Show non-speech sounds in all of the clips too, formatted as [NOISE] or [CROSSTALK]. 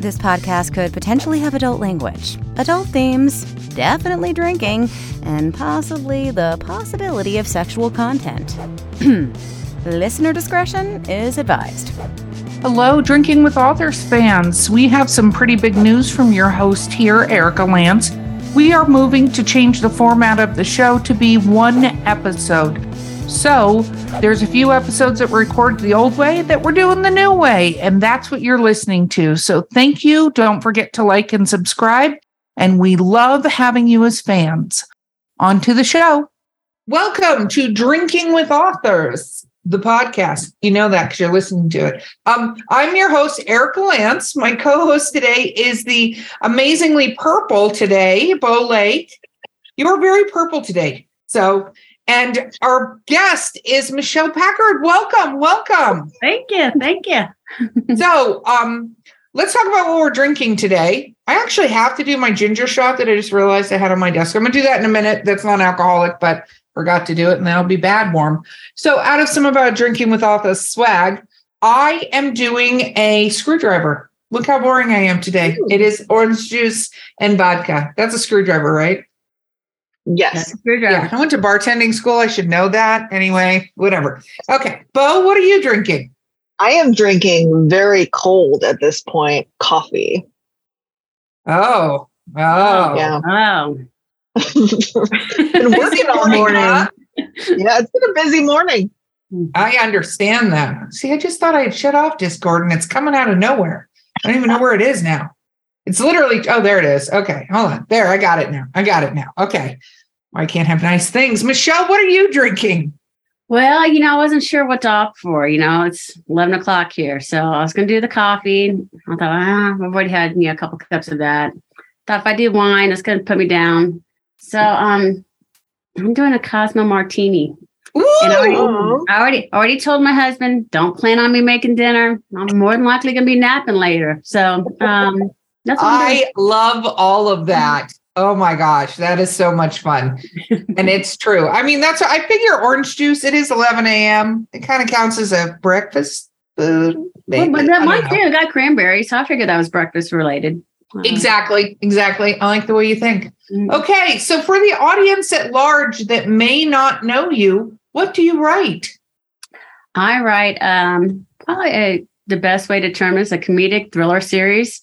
This podcast could potentially have adult language, adult themes, definitely drinking, and possibly the possibility of sexual content. [CLEARS THROAT] Listener discretion is advised. Hello, Drinking with Authors fans. We have some pretty big news from your host here, Erika Lance. We are moving to change the format of the show to be one episode. So, there's a few episodes that were recorded the old way that we're doing the new way, and that's what you're listening to. So, thank you. Don't forget to like and subscribe. And we love having you as fans. On to the show. Welcome to Drinking with Authors, the podcast. You know that because you're listening to it. Um, I'm your host, Erika Lance. My co host today is the amazingly purple today, Bo Lake. You're very purple today. So, and our guest is Michele Packard. Welcome, welcome. Thank you, thank you. [LAUGHS] [LAUGHS] so, um, let's talk about what we're drinking today. I actually have to do my ginger shot that I just realized I had on my desk. I'm gonna do that in a minute. That's non-alcoholic, but forgot to do it, and that'll be bad warm. So, out of some of our drinking with Authors swag, I am doing a screwdriver. Look how boring I am today. Ooh. It is orange juice and vodka. That's a screwdriver, right? Yes. Yeah, I went to bartending school. I should know that. Anyway, whatever. Okay. Bo, what are you drinking? I am drinking very cold at this point coffee. Oh. Oh. Yeah. Oh. [LAUGHS] been working all morning. Huh? Yeah, it's been a busy morning. I understand that. See, I just thought I'd shut off Discord and it's coming out of nowhere. I don't even know where it is now. It's literally, oh, there it is. Okay, hold on. There, I got it now. I got it now. Okay. I can't have nice things. Michele, what are you drinking? Well, you know, I wasn't sure what to opt for. You know, it's 11 o'clock here. So I was going to do the coffee. I thought, ah, I've already had you know, a couple cups of that. Thought if I do wine, it's going to put me down. So um, I'm doing a Cosmo Martini. Ooh. And I already, I already, already told my husband, don't plan on me making dinner. I'm more than likely going to be napping later. So um, I love all of that. Oh my gosh, that is so much fun. [LAUGHS] and it's true. I mean, that's I figure orange juice, it is 11 a.m. It kind of counts as a breakfast food. Well, but that mine too got cranberries. So I figured that was breakfast related. Exactly. Exactly. I like the way you think. Mm-hmm. Okay. So for the audience at large that may not know you, what do you write? I write um, probably a, the best way to term is a comedic thriller series.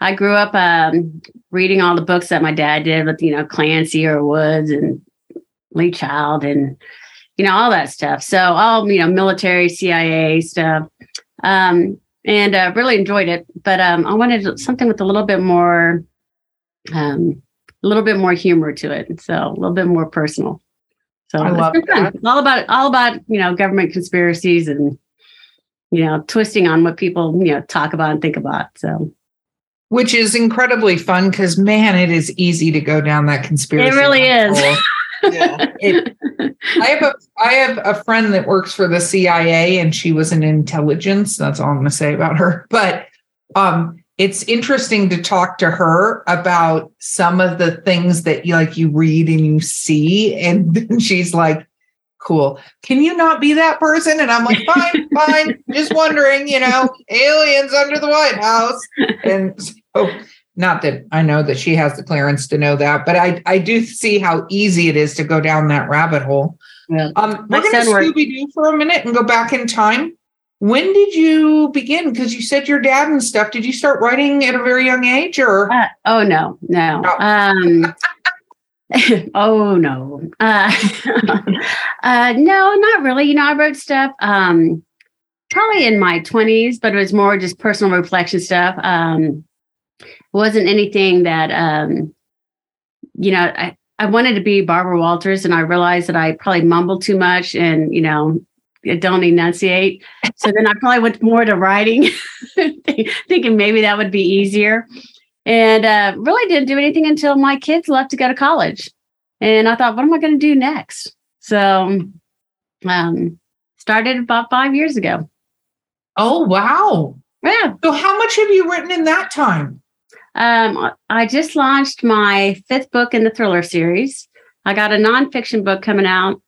I grew up um, reading all the books that my dad did with, you know, Clancy or Woods and Lee Child and, you know, all that stuff. So all, you know, military, CIA stuff. Um, and uh, really enjoyed it. But um, I wanted something with a little bit more, um, a little bit more humor to it. So a little bit more personal. So I love that. all about all about you know government conspiracies and you know twisting on what people you know talk about and think about. So which is incredibly fun because man, it is easy to go down that conspiracy. It really is. yeah. It, I have a I have a friend that works for the CIA and she was an intelligence. That's all I'm gonna say about her. But um it's interesting to talk to her about some of the things that you like you read and you see. And [LAUGHS] she's like, cool. Can you not be that person? And I'm like, fine, [LAUGHS] fine. Just wondering, you know, aliens under the White House. And so, not that I know that she has the clearance to know that, but I, I do see how easy it is to go down that rabbit hole. Yeah. Um, we're going to Scooby Doo for a minute and go back in time. When did you begin? Because you said your dad and stuff. Did you start writing at a very young age, or? Uh, oh no, no. Oh. Um, [LAUGHS] oh no. Uh, [LAUGHS] uh, no, not really. You know, I wrote stuff um, probably in my 20s, but it was more just personal reflection stuff. Um, wasn't anything that, um, you know, I, I wanted to be Barbara Walters, and I realized that I probably mumbled too much and, you know, don't enunciate. So then I probably went more to writing, [LAUGHS] thinking maybe that would be easier and uh, really didn't do anything until my kids left to go to college. And I thought, what am I going to do next? So, um, started about five years ago. Oh wow! Yeah. So, how much have you written in that time? Um, I just launched my fifth book in the thriller series. I got a nonfiction book coming out,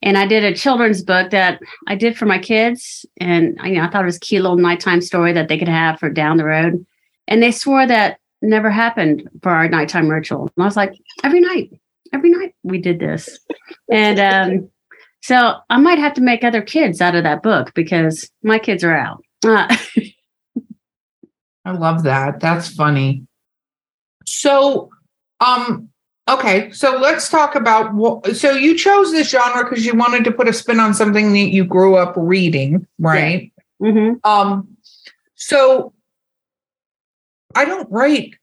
and I did a children's book that I did for my kids. And you know, I thought it was a cute little nighttime story that they could have for down the road. and they swore that never happened for our nighttime ritual. And I was like, every night, every night we did this. And um, so I might have to make other kids out of that book because my kids are out. Uh, [LAUGHS] I love that. That's funny. So, um, okay, so let's talk about what. So you chose this genre because you wanted to put a spin on something that you grew up reading, right? Yeah. Mm-hmm. Um, so I don't write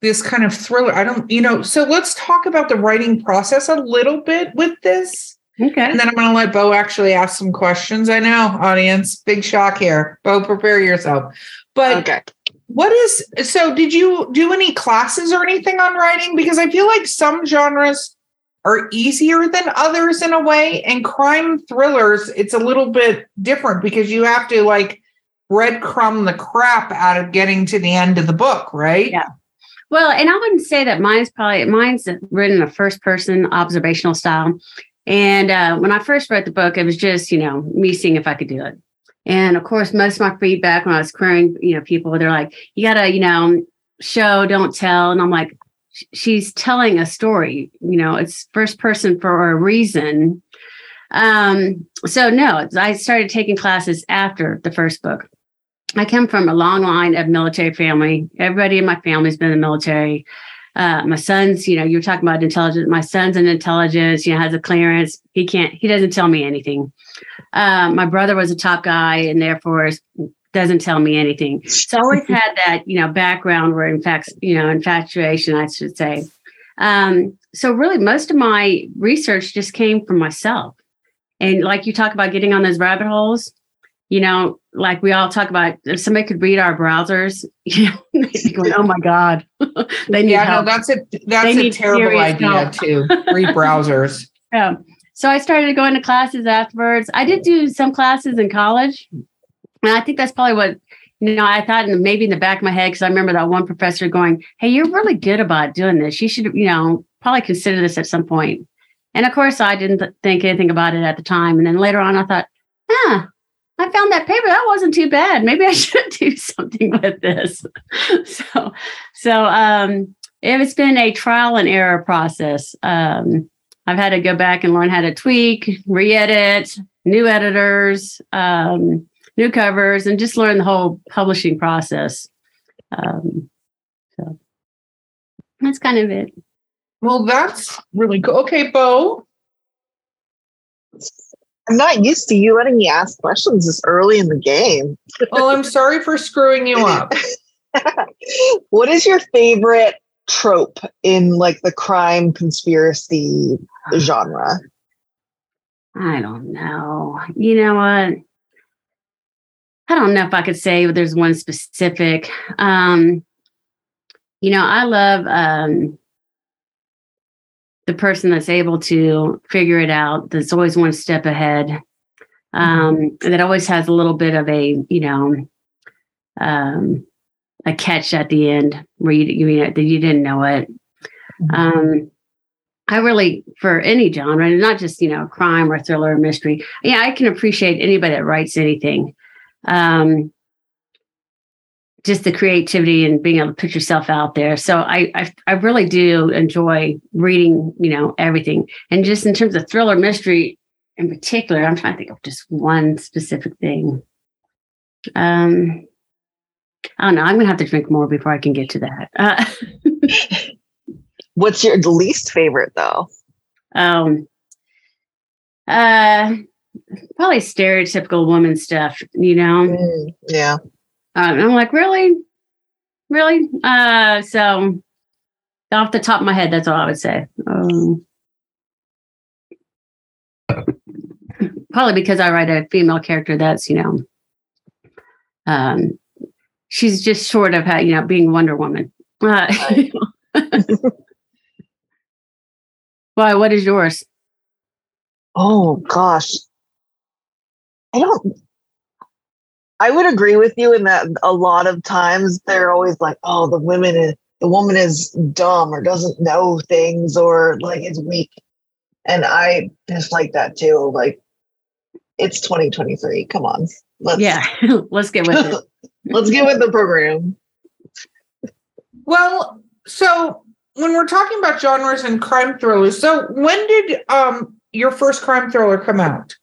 this kind of thriller. I don't, you know. So let's talk about the writing process a little bit with this. Okay. And then I'm going to let Bo actually ask some questions. I know, audience, big shock here. Bo, prepare yourself. But Okay. what is so? Did you do any classes or anything on writing? Because I feel like some genres are easier than others in a way, and crime thrillers, it's a little bit different because you have to like breadcrumb the crap out of getting to the end of the book, right? Yeah. Well, and I wouldn't say that mine's probably mine's written in a first person observational style. And uh, when I first wrote the book, it was just you know me seeing if I could do it. And of course, most of my feedback when I was querying, you know, people they're like, "You gotta, you know, show, don't tell." And I'm like, "She's telling a story. You know, it's first person for a reason." Um, so no, I started taking classes after the first book. I come from a long line of military family. Everybody in my family's been in the military. Uh, my son's, you know, you're talking about intelligence. My son's in intelligence, you know, has a clearance. He can't, he doesn't tell me anything. Uh, my brother was a top guy and therefore doesn't tell me anything. So I always had [LAUGHS] that, you know, background where in fact, you know, infatuation, I should say. Um, so really most of my research just came from myself. And like you talk about getting on those rabbit holes, you know, like we all talk about if somebody could read our browsers, [LAUGHS] you know, going, oh my God. [LAUGHS] they need yeah, help. no, that's a that's They a terrible idea too. Read [LAUGHS] browsers. Yeah. So I started going to classes afterwards. I did do some classes in college. And I think that's probably what, you know, I thought in, maybe in the back of my head, because I remember that one professor going, Hey, you're really good about doing this. You should, you know, probably consider this at some point. And of course, I didn't th- think anything about it at the time. And then later on, I thought, huh, I found that paper. That wasn't too bad. Maybe I [LAUGHS] should do something with this. [LAUGHS] so, so, um, it's been a trial and error process. Um, I've had to go back and learn how to tweak, re-edit, new editors, um, new covers, and just learn the whole publishing process. Um, so that's kind of it. Well, that's really cool. Okay, Bo. I'm not used to you letting me ask questions this early in the game. Well, I'm sorry for screwing you up. [LAUGHS] what is your favorite trope in like the crime conspiracy genre? I don't know. You know what? I don't know if I could say there's one specific. Um, you know, I love um, the person that's able to figure it out, that's always one step ahead, um, and that always has a little bit of a, you know, um, a catch at the end where you you, know, that you didn't know it. Um, I really, for any genre, not just you know crime or thriller or mystery. Yeah, I can appreciate anybody that writes anything. Um, just the creativity and being able to put yourself out there. So I, I, I really do enjoy reading, you know, everything. And just in terms of thriller mystery in particular, I'm trying to think of just one specific thing. Um, I don't know. I'm gonna have to drink more before I can get to that. Uh, [LAUGHS] What's your least favorite though? um uh probably stereotypical woman stuff you know Mm, yeah. Um, i'm like really? Really? Uh so off the top of my head that's all i would say. Um probably because i write a female character that's you know um she's just sort of how you know being wonder woman. Uh, [LAUGHS] why what is yours? Oh gosh. I don't I would agree with you in that a lot of times they're always like, oh, the women is the woman is dumb or doesn't know things or like is weak. And I dislike that too. Like it's 2023. Come on. Let's yeah [LAUGHS] let's get with it [LAUGHS] let's get with the program. Well, so when we're talking about genres and crime thrillers, so when did um your first crime thriller come out?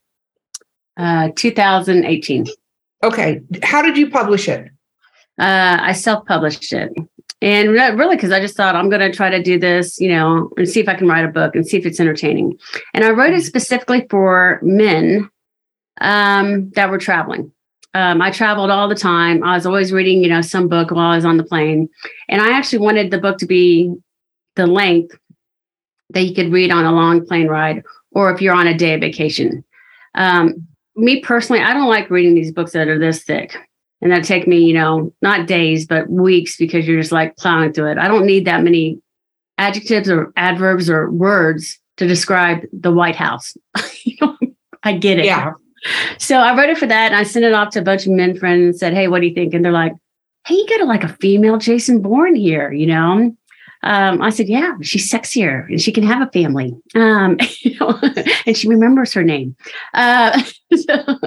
Uh, 2018. Okay. How did you publish it? Uh, I self-published it, and really because I just thought I'm going to try to do this, you know, and see if I can write a book and see if it's entertaining. And I wrote it specifically for men um, that were traveling. Um, I traveled all the time. I was always reading, you know, some book while I was on the plane, and I actually wanted the book to be the length that you could read on a long plane ride or if you're on a day of vacation. Um, me personally, I don't like reading these books that are this thick and that take me, you know, not days, but weeks because you're just like plowing through it. I don't need that many adjectives or adverbs or words to describe the White House. [LAUGHS] I get it. Yeah. So I wrote it for that and I sent it off to a bunch of men friends and said, Hey, what do you think? And they're like, Hey, you got a, like a female Jason Bourne here, you know? Um, I said, yeah, she's sexier and she can have a family. Um, [LAUGHS] you know, and she remembers her name. Uh, [LAUGHS] so,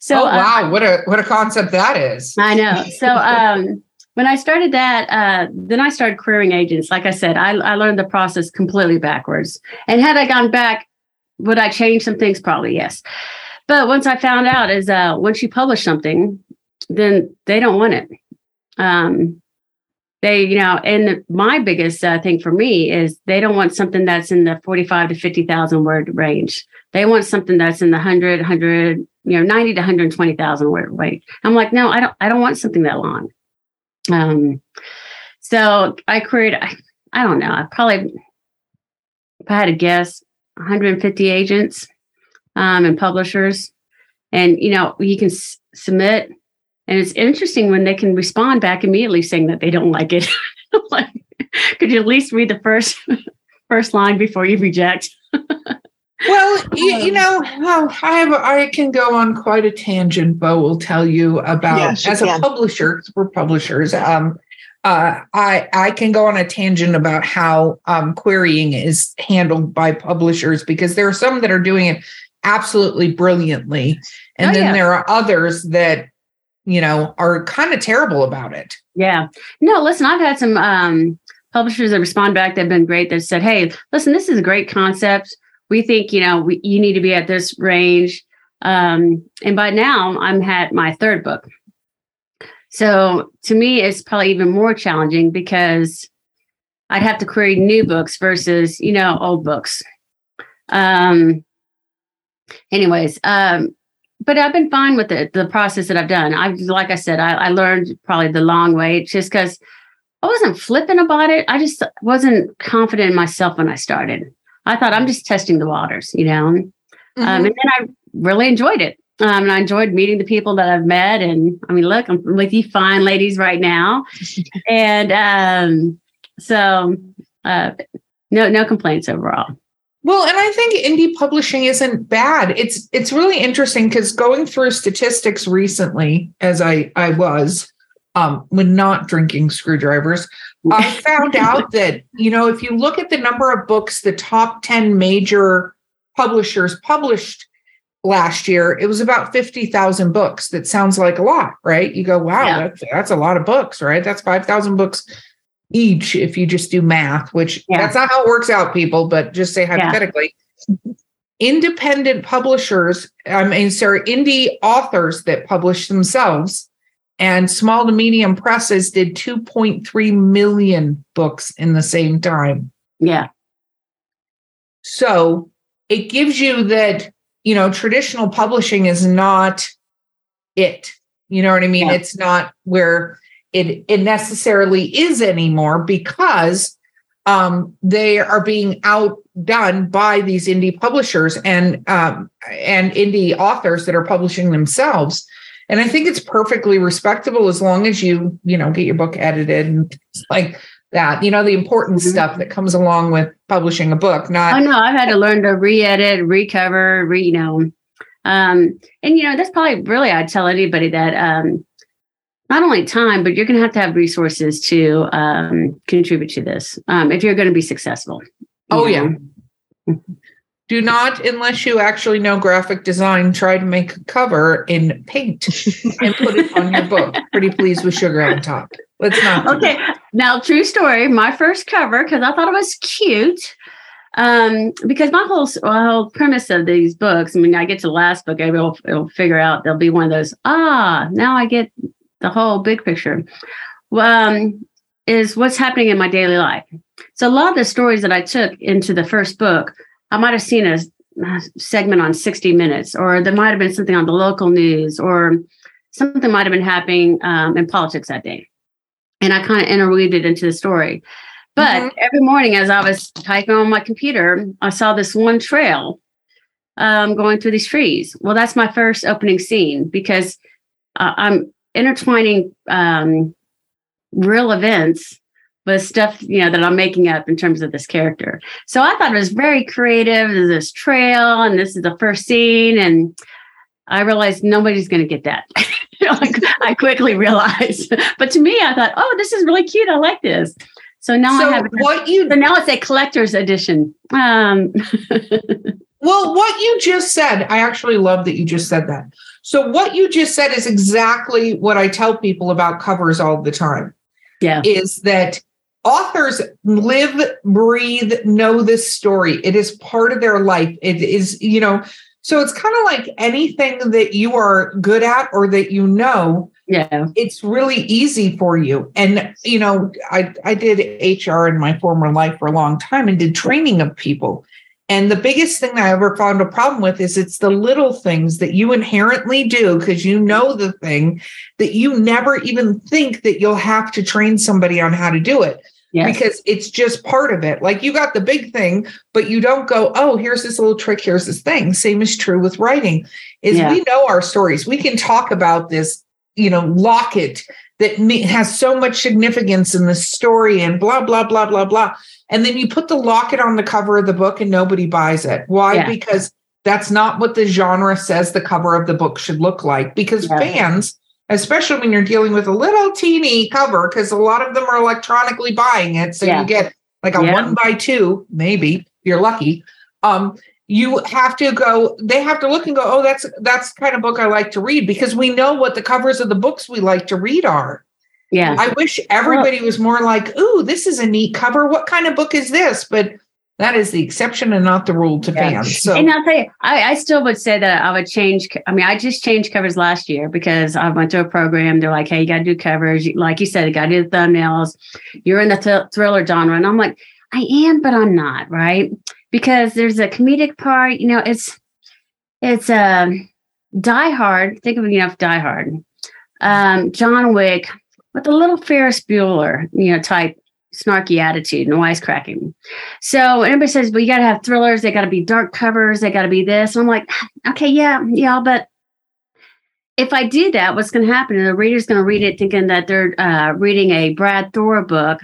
so, oh, wow. Uh, what a, what a concept that is. I know. So, um, when I started that, uh, then I started querying agents. Like I said, I, I learned the process completely backwards. And had I gone back, would I change some things? Probably yes. But once I found out is uh, once you publish something, then they don't want it. Um, they you know and my biggest uh, thing for me is they don't want something that's in the 45 to 50,000 word range. They want something that's in the 100 100 you know 90 to 120,000 word range. I'm like no i don't i don't want something that long. Um so i created i, I don't know i probably if i had to guess 150 agents um, and publishers. And you know you can s- submit and it's interesting when they can respond back immediately saying that they don't like it. [LAUGHS] like, could you at least read the first [LAUGHS] first line before you reject? [LAUGHS] well, you, you, know, well, I have I can go on quite a tangent. Bo will tell you about yes, as can. a publisher. We're publishers. Um, uh, I I can go on a tangent about how um, querying is handled by publishers because there are some that are doing it absolutely brilliantly, and oh, then yeah. there are others that you know, are kind of terrible about it. Yeah. No, listen, I've had some um, publishers that respond back that have been great that said, hey, listen, this is a great concept. We think, you know, we, you need to be at this range. Um, and by now, I'm at my third book. So to me, it's probably even more challenging because I'd have to query new books versus, you know, old books. Um, anyways, um, but I've been fine with it, the process that I've done. I like I said, I, I learned probably the long way just because I wasn't flipping about it. I just wasn't confident in myself when I started. I thought I'm just testing the waters, you know. Mm-hmm. Um, and then I really enjoyed it. Um, and I enjoyed meeting the people that I've met. And I mean, look, I'm with you fine ladies right now. [LAUGHS] and um, so uh, no, no complaints overall. Well, and I think indie publishing isn't bad. It's it's really interesting because going through statistics recently, as I I was, um, when not drinking screwdrivers, [LAUGHS] I found out that you know if you look at the number of books the top ten major publishers published last year, it was about fifty thousand books. That sounds like a lot, right? You go, wow, yeah. that's that's a lot of books, right? That's five thousand books each if you just do math, which yeah. that's not how it works out, people, but just say hypothetically. Yeah. Independent publishers, I mean, sorry, indie authors that publish themselves and small to medium presses did 2.3 million books in the same time. Yeah. So it gives you that, you know, traditional publishing is not it. You know what I mean? Yeah. It's not where it, it necessarily is anymore because um, they are being outdone by these indie publishers and um, and indie authors that are publishing themselves. And I think it's perfectly respectable as long as you you know get your book edited and like that. You know the important mm-hmm. stuff that comes along with publishing a book. Not oh no, I've had to learn to re-edit, recover, re you know. Um, and you know that's probably really I'd tell anybody that um, not only time, but you're going to have to have resources to um, contribute to this um, if you're going to be successful. Oh, know? yeah. Do not, unless you actually know graphic design, try to make a cover in paint and put it on your book. [LAUGHS] Pretty please with sugar on top. Let's not. okay. Now, true story. My first cover because I thought it was cute. Um, because my whole whole premise of these books. I mean, I get to the last book, it'll, it'll figure out there'll be one of those. Ah, now I get the whole big picture. Um, is what's happening in my daily life. So a lot of the stories that I took into the first book, I might have seen a segment on 60 Minutes, or there might have been something on the local news, or something might have been happening um, in politics that day. And I kind of interweaved it into the story. But mm-hmm. every morning, as I was typing on my computer, I saw this one trail um, going through these trees. Well, that's my first opening scene because uh, I'm intertwining um, real events with stuff you know that I'm making up in terms of this character. So I thought it was very creative. There's this trail, and this is the first scene, and I realized nobody's going to get that. [LAUGHS] I quickly realized, but to me, I thought, oh, this is really cute. I like this. So now so I have what you. So now it's a collector's edition. Um, [LAUGHS] well, what you just said, I actually love that you just said that. So what you just said is exactly what I tell people about covers all the time. Yeah, is that authors live, breathe, know this story. It is part of their life. It is, you know, so it's kind of like anything that you are good at or that you know. Yeah. It's really easy for you. And, you know, I, I did HR in my former life for a long time and did training of people. And the biggest thing I ever found a problem with is it's the little things that you inherently do because you know the thing that you never even think that you'll have to train somebody on how to do it. Yes. Because it's just part of it. Like you got the big thing, but you don't go, oh, here's this little trick, here's this thing. Same is true with writing. Is yeah. we know our stories. We can talk about this, you know, locket that has so much significance in the story and blah blah blah blah blah. And then you put the locket on the cover of the book and nobody buys it. Why? Yeah. because that's not what the genre says the cover of the book should look like. Because yeah. fans especially when you're dealing with a little teeny cover because a lot of them are electronically buying it. So yeah. you get like a one by two maybe you're lucky. Um you have to go they have to look and go oh that's that's kind of book i like to read because we know what the covers of the books we like to read are yeah. I wish everybody was more like, ooh, this is a neat cover. What kind of book is this? But that is the exception and not the rule to yeah. fans. So. And I'll tell you, I, I, still would say that I would change. I mean, I just changed covers last year because I went to a program. They're like, hey, you got to do covers. Like you said, you got to do the thumbnails. You're in the th- thriller genre. And I'm like, I am, but I'm not, right? Because there's a comedic part. You know, it's, it's um, Die Hard. Think of, you know, Die Hard. Um, John Wick with a little Ferris Bueller, you know, type snarky attitude and wisecracking. So everybody says, well, you got to have thrillers. They got to be dark covers. They got to be this. And I'm like, okay, yeah, yeah, but if I do that, what's going to happen? The reader's going to read it thinking that they're uh, reading a Brad Thor book.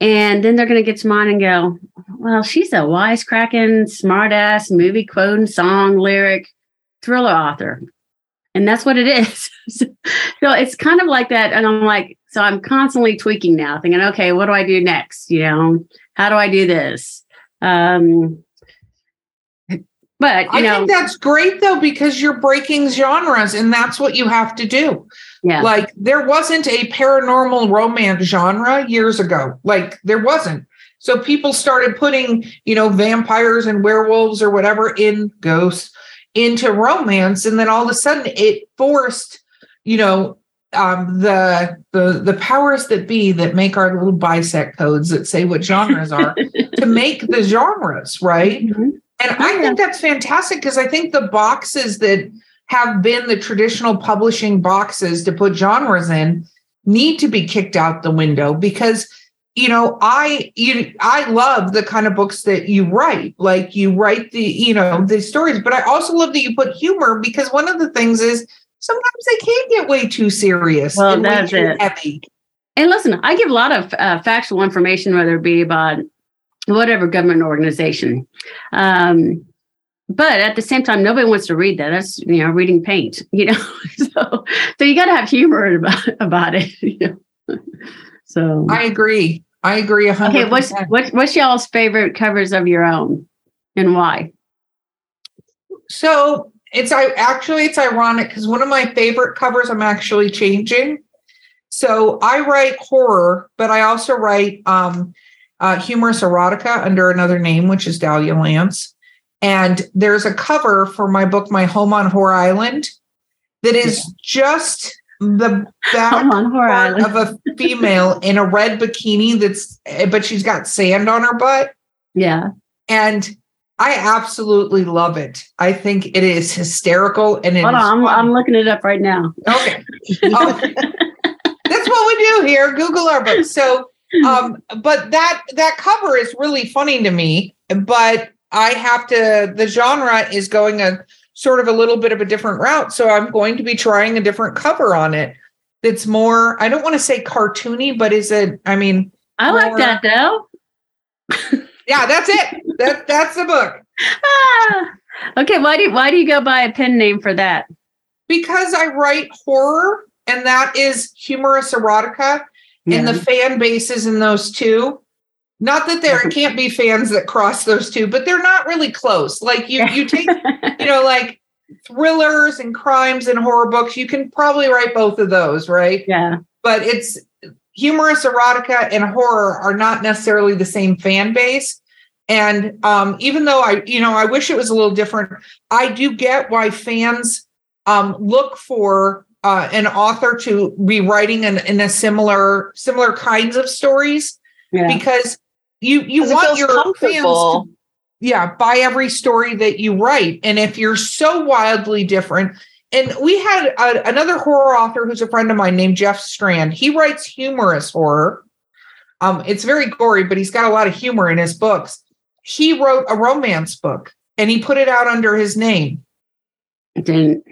And then they're going to get to mine and go, well, she's a wisecracking, smartass, movie quoting, song, lyric, thriller author and that's what it [LAUGHS] is. so it's kind of like that. And I'm like, so I'm constantly tweaking now, thinking, okay, what do I do next? You know, how do I do this? Um, but you I know, think that's great though because you're breaking genres, and that's what you have to do. Yeah, like there wasn't a paranormal romance genre years ago. Like there wasn't. So people started putting, you know, vampires and werewolves or whatever in ghosts into romance and then all of a sudden it forced you know um, the the the powers that be that make our little BISAC codes that say what genres are [LAUGHS] to make the genres right mm-hmm. And i think that's fantastic because i think the boxes that have been the traditional publishing boxes to put genres in need to be kicked out the window because you know i you i love the kind of books that you write like you write the you know the stories but i also love that you put humor because one of the things is sometimes they can get way too serious well and that's it heavy. and listen i give a lot of uh, factual information whether it be about whatever government organization um, but at the same time nobody wants to read that that's you know reading paint [LAUGHS] you know so so you got to have humor [LAUGHS] about, about it you know [LAUGHS] so I agree. I agree. 100%. Okay, what's what, what's y'all's favorite covers of your own, and why? So it's I actually it's ironic because one of my favorite covers I'm actually changing So I write horror, but I also write um, uh, humorous erotica under another name, which is Dahlia Lance. And there's a cover for my book, My Home on Whore Island, that is yeah. just the back part of a female in a red bikini that's, but she's got sand on her butt. Yeah. And I absolutely love it. I think it is hysterical and Hold on, I'm, I'm, looking it up right now. Okay. oh, [LAUGHS] that's what we do here. Google our books. So um, but that that cover is really funny to me, but I have to the genre is going a sort of a little bit of a different route. So I'm going to be trying a different cover on it that's more, I don't want to say cartoony, but is it, I mean, I more, like that though. yeah, that's it. That that's the book. Ah, okay. Why do you, why do you go by a pen name for that? Because I write horror and that is humorous erotica. Yeah. And the fan bases in those two not that there can't be fans that cross those two, but they're not really close. Like you, you [LAUGHS] take, you know, like thrillers and crimes and horror books. You can probably write both of those, right? Yeah. But it's humorous erotica and horror are not necessarily the same fan base. And um, even though I, you know, I wish it was a little different, I do get why fans um, look for uh, an author to be writing in, in a similar, similar kinds of stories. Yeah. Because you you want your fans to, yeah buy every story that you write. And if you're so wildly different and we had a, another horror author who's a friend of mine named Jeff Strand. He writes humorous horror. Um it's very gory but he's got a lot of humor in his books. He wrote a romance book and he put it out under his name. Didn't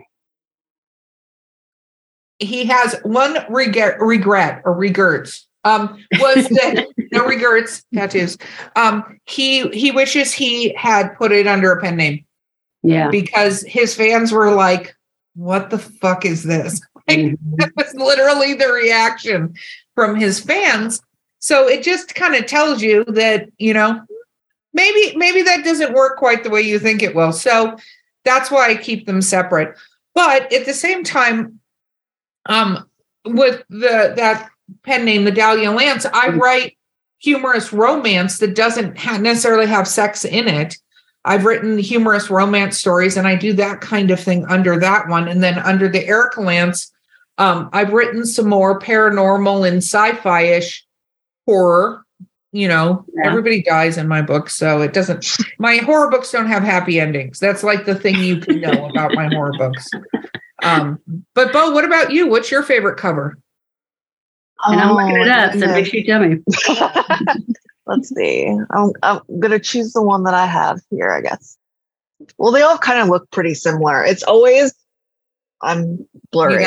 he has one regret regret or regrets um, was [LAUGHS] that no regrets tattoos. Um, he he wishes he had put it under a pen name. Yeah, because his fans were like, "What the fuck is this?" [LAUGHS] Like, mm-hmm. That was literally the reaction from his fans. So it just kind of tells you that you know maybe maybe that doesn't work quite the way you think it will. So that's why I keep them separate. But at the same time, um, with the that pen name Medallion Lance, I mm. write humorous romance that doesn't ha- necessarily have sex in it. I've written humorous romance stories and I do that kind of thing under that one. And then under the Erika Lance, um, I've written some more paranormal and sci-fi ish horror. You know, yeah. everybody dies in my books, so it doesn't. My horror books don't have happy endings. That's like the thing you can know about my horror books. [LAUGHS] Um, but Bo, what about you? What's your favorite cover? And I'm looking it up, so make sure you tell me. [LAUGHS] Let's see. I'm, I'm going to choose the one that I have here, I guess. Well, they all kind of look pretty similar. It's always, I'm blurry.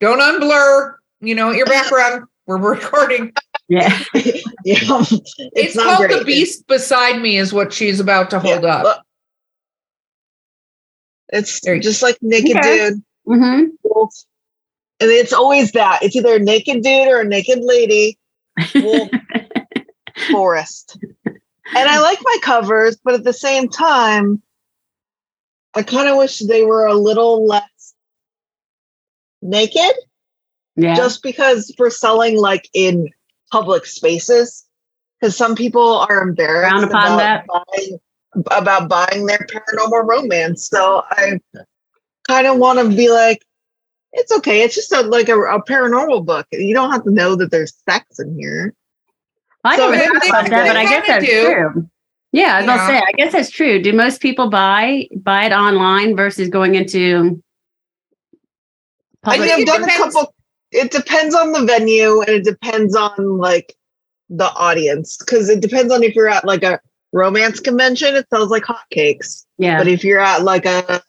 Don't unblur. You know, your background. We're recording. Yeah. [LAUGHS] yeah. [LAUGHS] It's, it's called great. The Beast Beside Me, is what she's about to hold yeah, up. It's just like Naked okay. Dude. Mm-hmm. And it's always that. It's either a naked dude or a naked lady. Wolf [LAUGHS] forest. And i like my covers but at the same time i kind of wish they were a little less naked. Yeah. Just because for selling like in public spaces because some people are embarrassed about that. Buying, about buying their paranormal romance. So i kind of want to be like it's okay. It's just a, like a, a, paranormal book. You don't have to know that there's sex in here. I so never thought about that, but I guess that's do. true. Yeah, I was yeah. say, I guess that's true. Do most people buy buy it online versus going into public? I have done a couple. It depends on the venue, and it depends on like the audience, because it depends on if you're at like a romance convention. It sells like hotcakes. Yeah, but if you're at like a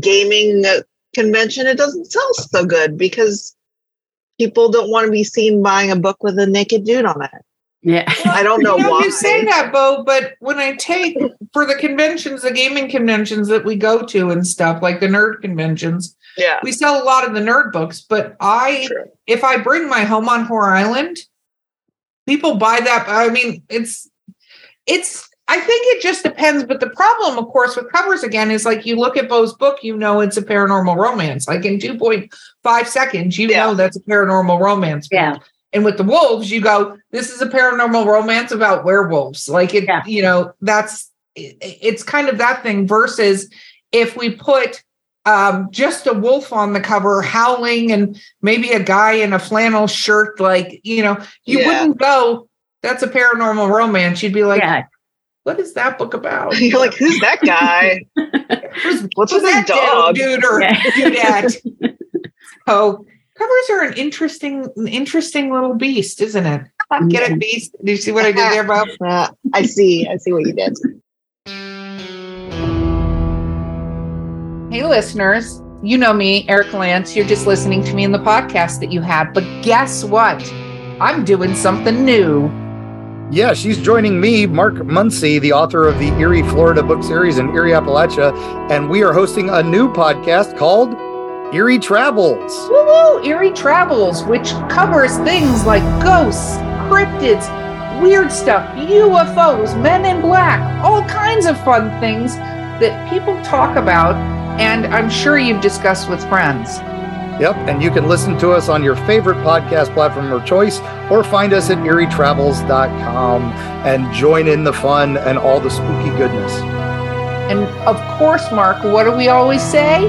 gaming convention, it doesn't sell so good because people don't want to be seen buying a book with a naked dude on it. Yeah. I don't know, you know why. You say that, Bo, but when I take for the conventions, the gaming conventions that we go to and stuff, like the nerd conventions, yeah, we sell a lot of the nerd books. But I, True. if I bring my home on Whore Island, people buy that. I mean, it's it's I think it just depends. But the problem, of course, with covers again is like you look at Bo's book, you know it's a paranormal romance. Like in 2.5 seconds, you yeah. know that's a paranormal romance. Yeah. And with the wolves, you go, this is a paranormal romance about werewolves. Like it, yeah. you know, that's it's kind of that thing versus if we put um, just a wolf on the cover howling and maybe a guy in a flannel shirt, like, you know, you yeah. wouldn't go, that's a paranormal romance. You'd be like, yeah. What is that book about? [LAUGHS] You're like, who's that guy? [LAUGHS] who's, What's with that dog? Dude or yeah. [LAUGHS] dudette. so covers are an interesting, interesting little beast, isn't it? Get it, beast? Did you see what I did there, Bob? Uh, I see. I see what you did. Hey, listeners, you know me, Eric Lance. You're just listening to me in the podcast that you had. But guess what? I'm doing something new. Yeah, she's joining me, Mark Muncy, the author of the Eerie Florida book series in Eerie Appalachia, and we are hosting a new podcast called Eerie Travels. Woo! Eerie Travels, which covers things like ghosts, cryptids, weird stuff, UFOs, men in black, all kinds of fun things that people talk about and I'm sure you've discussed with friends. Yep, and you can listen to us on your favorite podcast platform of choice or find us at eerietravels.com and join in the fun and all the spooky goodness. And of course, Mark, what do we always say?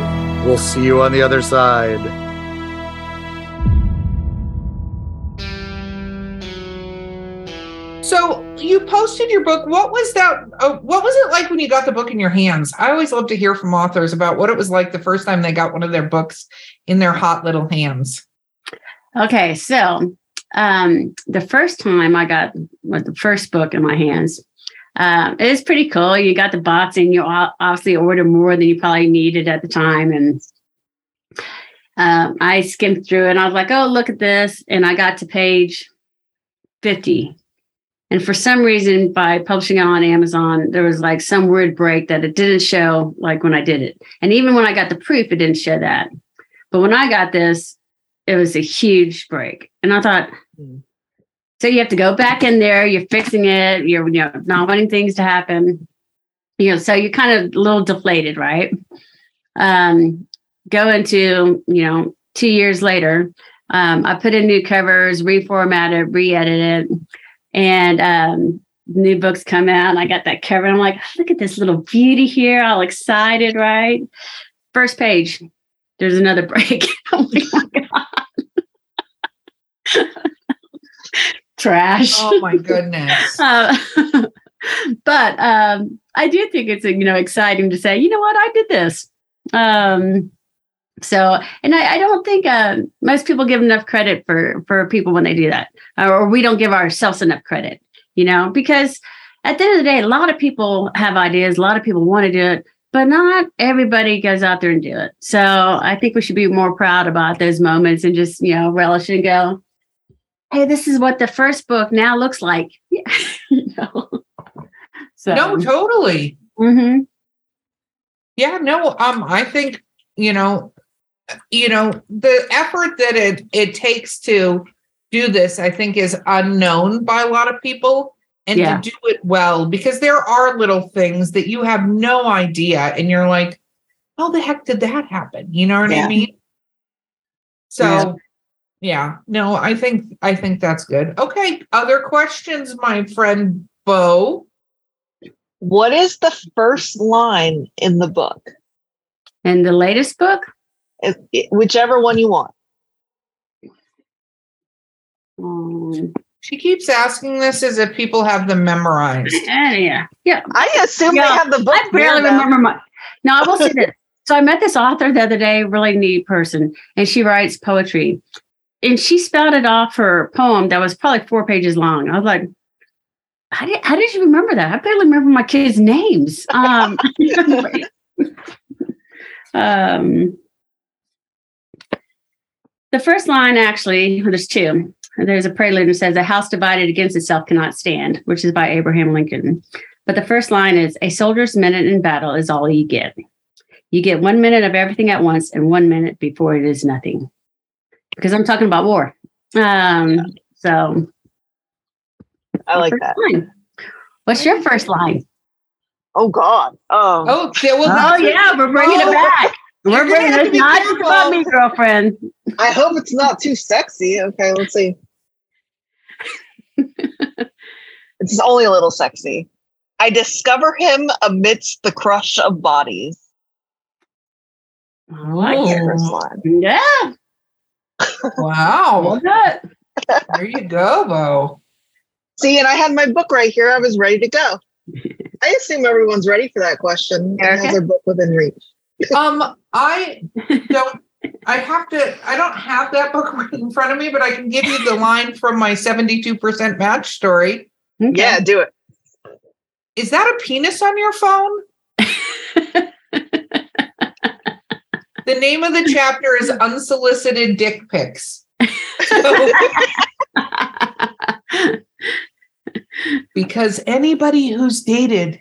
We'll see you on the other side. So you posted your book. What was that? Uh, what was it like when you got the book in your hands? I always love to hear from authors about what it was like the first time they got one of their books in their hot little hands. Okay, so um, the first time I got the first book in my hands, uh, it was pretty cool. You got the box, and you obviously ordered more than you probably needed at the time, and um, I skimmed through, and I was like, "Oh, look at this!" And I got to page fifty and for some reason, by publishing it on Amazon, there was like some word break that it didn't show like when I did it. And even when I got the proof, it didn't show that. But when I got this, it was a huge break. And I thought, mm. so you have to go back in there, you're fixing it, you're you know, not wanting things to happen. You know, so you're kind of a little deflated, right? Um, go into, you know, two years later, um, I put in new covers, reformatted, re-edited and um, new books come out and I got that cover. I'm like, look at this little beauty here, all excited, right? First page, there's another [LAUGHS] break. oh my God. [LAUGHS] Trash. Oh my goodness. [LAUGHS] Uh, but um, I do think it's you know exciting to say, you know what, I did this. Um, so, and I, I don't think uh, most people give enough credit for for people when they do that, or we don't give ourselves enough credit, you know, because at the end of the day, a lot of people have ideas, a lot of people want to do it, but not everybody goes out there and do it. So, I think we should be more proud about those moments and just you know relish and go, hey, this is what the first book now looks like. [LAUGHS] you know? So, no, totally. Mm-hmm. Yeah, no, um, I think you know you know the effort that it it takes to do this i think is unknown by a lot of people and yeah. to do it well because there are little things that you have no idea and you're like how the heck did that happen? You know what yeah. i mean? So yeah. yeah. No i think i think that's good. Okay other questions my friend bo? What is the first line in the book? In the latest book whichever one you want. Um, she keeps asking this as if people have them memorized. [LAUGHS] Yeah, yeah. I assume yeah. they have the book. I barely remember my. No, I will say this. [LAUGHS] So I met this author the other day, really neat person, and she writes poetry. And she spouted off her poem that was probably four pages long. I was like, how did, how did you remember that? I barely remember my kids' names. Um, [LAUGHS] um, the first line, actually, there's two. There's a prelude that says, A house divided against itself cannot stand, which is by Abraham Lincoln. But the first line is, A soldier's minute in battle is all you get. You get one minute of everything at once and one minute before it is nothing. Because I'm talking about war. Um, so I like that. Line. What's your first line? Oh God. Um, Oh, yeah, well, [LAUGHS] Oh yeah, we're bringing Oh, it back. You're We're gonna bringing have to it be not just about me, girlfriend. I hope it's not too sexy. Okay, let's see. [LAUGHS] it's only a little sexy. I discover him amidst the crush of bodies. Oh, I like it. Oh. Yeah, wow. [LAUGHS] well done. There you go, Bo. See, and I had my book right here. I was ready to go. I assume everyone's ready for that question. and has their book within reach. Um, I don't. I have to. I don't have that book right [LAUGHS] in front of me, but I can give you the line from my seventy-two percent match story. Okay. Yeah, do it. Is that a penis on your phone? The name of the chapter is unsolicited dick pics. So- [LAUGHS] because anybody who's dated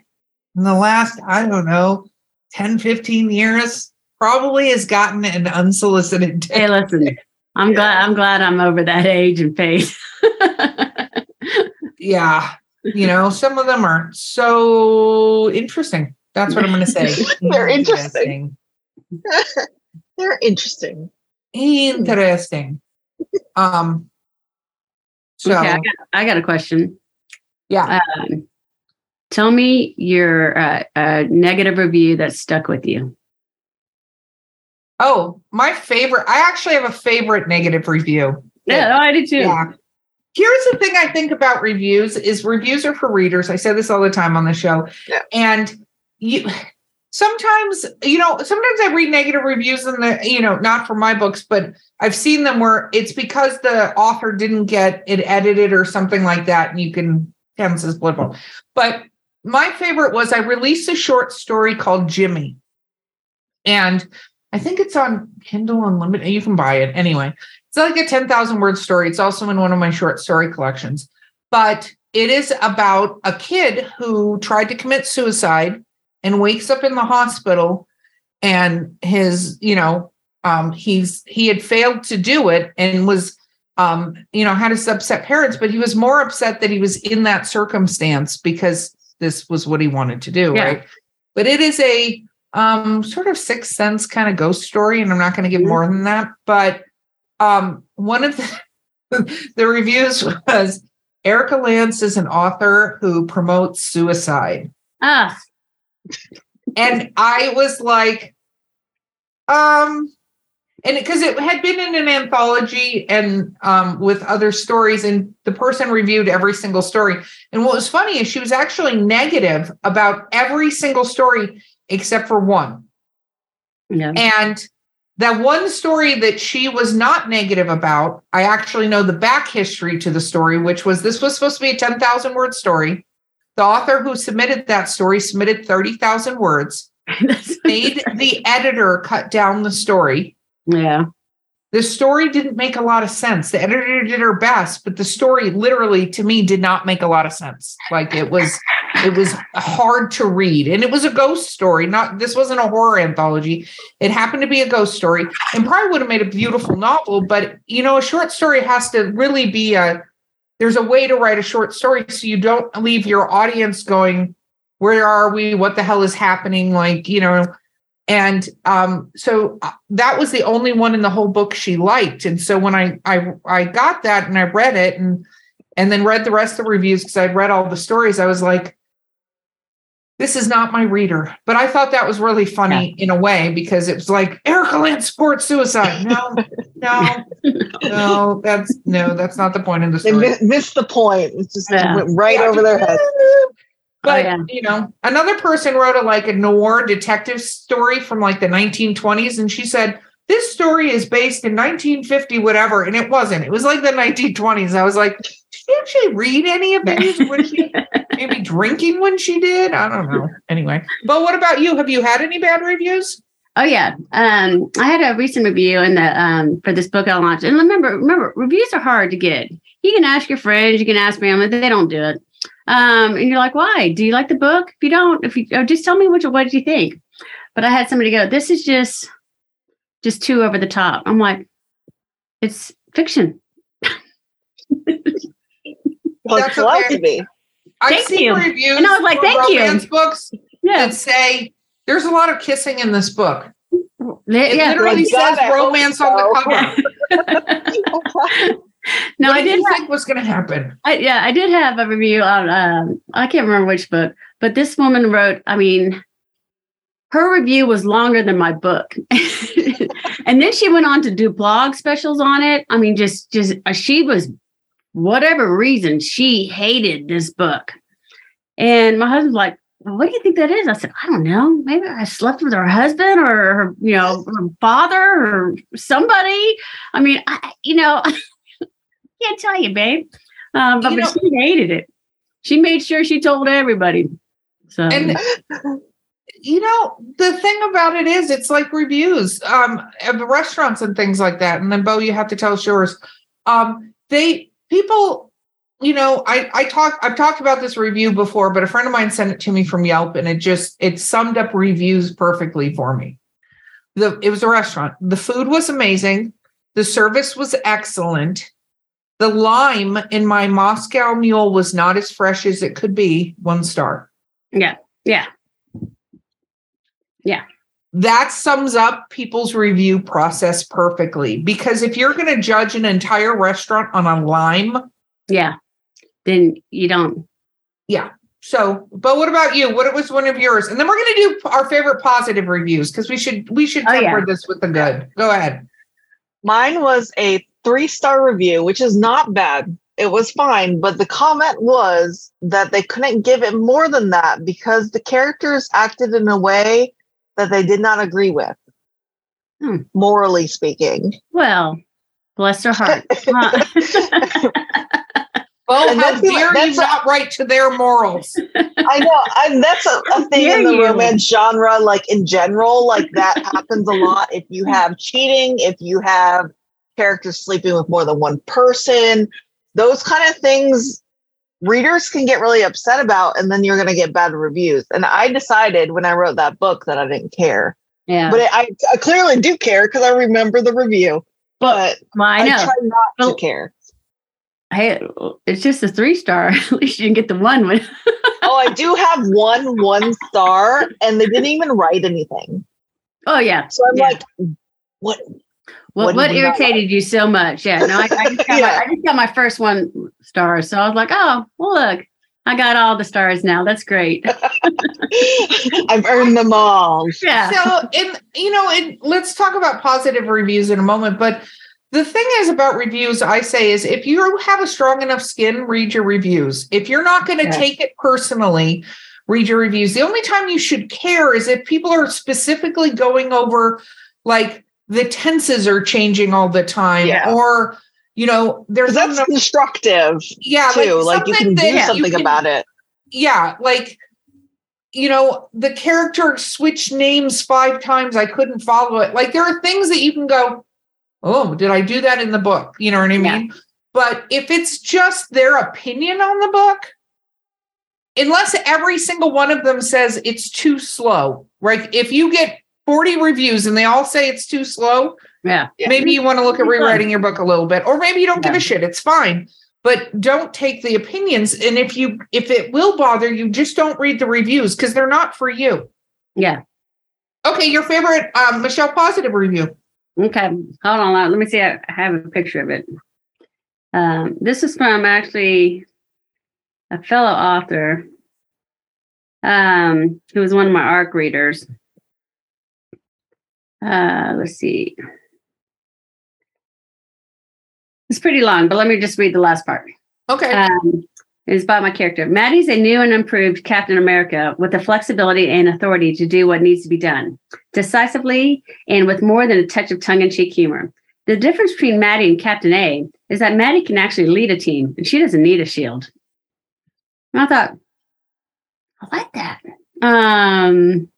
in the last, I don't know, 10, 15 years probably has gotten an unsolicited dick. hey, listen. I'm glad. I'm glad I'm over that age and phase. [LAUGHS] Yeah. You know, some of them are so interesting. That's what I'm going to say. [LAUGHS] They're interesting. [LAUGHS] They're interesting. Interesting. Um, so, okay, I got, I got a question. yeah. Um, tell me your uh, uh, negative review that stuck with you. Oh, my favorite. I actually have a favorite negative review. Yeah, no, I did too. Yeah. Here's the thing I think about reviews is reviews are for readers. I say this all the time on the show. Yeah. And you sometimes, you know, sometimes I read negative reviews in the, you know, not for my books, but I've seen them where it's because the author didn't get it edited or something like that. And you can hence is political. But my favorite was I released a short story called Jimmy. And I think it's on Kindle Unlimited. You can buy it anyway. It's like a 10,000 word story. It's also in one of my short story collections. But it is about a kid who tried to commit suicide and wakes up in the hospital and his, you know, um, he's he had failed to do it and was um, you know, had his upset parents, but he was more upset that he was in that circumstance because this was what he wanted to do, Yeah. right? But it is a um sort of sixth sense kind of ghost story, and I'm not going to give Mhm. more than that. But um one of the, [LAUGHS] the reviews was Erika Lance is an author who promotes suicide. Ah, And I was like, um, and because it had been in an anthology and um, with other stories, and the person reviewed every single story. And what was funny is she was actually negative about every single story except for one. yeah. And that one story that she was not negative about, I actually know the back history to the story, which was this was supposed to be a 10,000 word story. The author who submitted that story submitted 30,000 words, [LAUGHS] made [LAUGHS] the editor cut down the story. Yeah. The story didn't make a lot of sense. The editor did her best, but the story literally to me did not make a lot of sense. Like it was it was hard to read and it was a ghost story. Not this wasn't a horror anthology. It happened to be a ghost story and probably would have made a beautiful novel, but you know a short story has to really be a there's a way to write a short story so you don't leave your audience going where are we what the hell is happening like you know and um, so uh, that was the only one in the whole book she liked and so when i i i got that and i read it and and then read the rest of the reviews because i'd read all the stories i was like this is not my reader but i thought that was really funny in a way because it was like erika lance sports suicide no no no that's no that's not the point of the story mi- missed the point. It's just Yeah. went right over their head. [LAUGHS] But yeah. you know, another person wrote a like a noir detective story from like the 1920s, and she said this story is based in 1950, whatever, and it wasn't. It was like the 1920s. I was like, did she actually read any of these? Was she [LAUGHS] maybe drinking when she did? I don't know. Anyway, but what about you? Have you had any bad reviews? Oh yeah. Um, I had a recent review in the um for this book I launched. And remember, remember, reviews are hard to get. You can ask your friends, you can ask family, they don't do it. Um, and you're like, why? Do you like the book? If you don't, if you oh, just tell me what you what did you think? But I had somebody go, this is just just too over the top. I'm like, it's fiction. Well, That's it's okay. to be. I've Thank seen you. reviews And I was like, for thank you. romance books Yeah, that say there's a lot of kissing in this book. It yeah. literally Like, says I hope romance on the cover. [LAUGHS] [LAUGHS] [LAUGHS] no, I did not think was going to happen? I, yeah, I did have a review on. Um, I can't remember which book, but this woman wrote. I mean, her review was longer than my book, [LAUGHS] and then she went on to do blog specials on it. I mean, just just uh, she was whatever reason she hated this book, and my husband's like. "Well, What do you think that is? I said, I don't know. Maybe I slept with her husband or her, you know, her father or somebody. I mean, I, you know, [LAUGHS] can't tell you, babe. Um, but, You but she hated it. She made sure she told everybody. So And you know, the thing about it is, it's like reviews um, of restaurants and things like that. And then, Bo, you have to tell us yours. Um, they people, you know, I I talk I've talked about this review before, but a friend of mine sent it to me from Yelp, and it just it summed up reviews perfectly for me. The it was a restaurant. The food was amazing. The service was excellent. The lime in my Moscow mule was not as fresh as it could be. One star. yeah, yeah, Yeah. that sums up people's review process perfectly because if you're going to judge an entire restaurant on a lime yeah. Then you don't. Yeah. So but what about you what was one of yours and then we're going to do our favorite positive reviews because we should we should Oh, temper yeah. this with the good go ahead Mine was a three star review, which is not bad. It was fine, but the comment was that they couldn't give it more than that because the characters acted in a way that they did not agree with, Hmm. morally speaking. Well, bless her heart. [LAUGHS] Huh. [LAUGHS] oh And how that's the- dare you that's a- not write to their morals [LAUGHS] I know, and that's a, a thing in the you. romance genre, like in general, like that happens a lot. If you have cheating, if you have characters sleeping with more than one person, those kind of things readers can get really upset about, and then you're going to get bad reviews. And I decided when I wrote that book that I didn't care, yeah. but I, I clearly do care because I remember the review. But I I, know. try not Well, to care. Hey, it's just a three star. [LAUGHS] At least you didn't get the one. With, [LAUGHS] Oh, I do have one one star, and they didn't even write anything. oh yeah. So I'm Yeah. like, what? What, What what, did you irritated you so much? Yeah, no, I, I, just got [LAUGHS] my, I just got my first one star, so I was like, oh, well, look, I got all the stars now. That's great. [LAUGHS] [LAUGHS] I've earned them all. Yeah, so and you know and let's talk about positive reviews in a moment but the thing is about reviews i say is if you have a strong enough skin read your reviews if you're not going to Yeah. take it personally read your reviews the only time you should care is if people are specifically going over like the tenses are changing all the time Yeah. or you know there's that's constructive yeah too. Like, you can do something can- about it. yeah like you know the character switched names five times i couldn't follow it like there are things that you can go oh did i do that in the book you know what i mean Yeah. but if it's just their opinion on the book unless every single one of them says it's too slow right if you get 40 reviews and they all say it's too slow yeah, Yeah. maybe you want to look at rewriting your book a little bit or maybe you don't give a shit it's fine but don't take the opinions and if you if it will bother you just don't read the reviews because they're not for you yeah. okay your favorite um, michele positive review Okay, hold on. Let me see. I have a picture of it. Um, this is from actually a fellow author um, who was one of my ARC readers. Uh, let's see. It's pretty long, but let me just read the last part. okay Um, it's about my character. Maddie's a new and improved Captain America with the flexibility and authority to do what needs to be done decisively and with more than a touch of tongue in cheek humor. The difference between Maddie and Captain A is that Maddie can actually lead a team and she doesn't need a shield. And I thought, I like that. Um,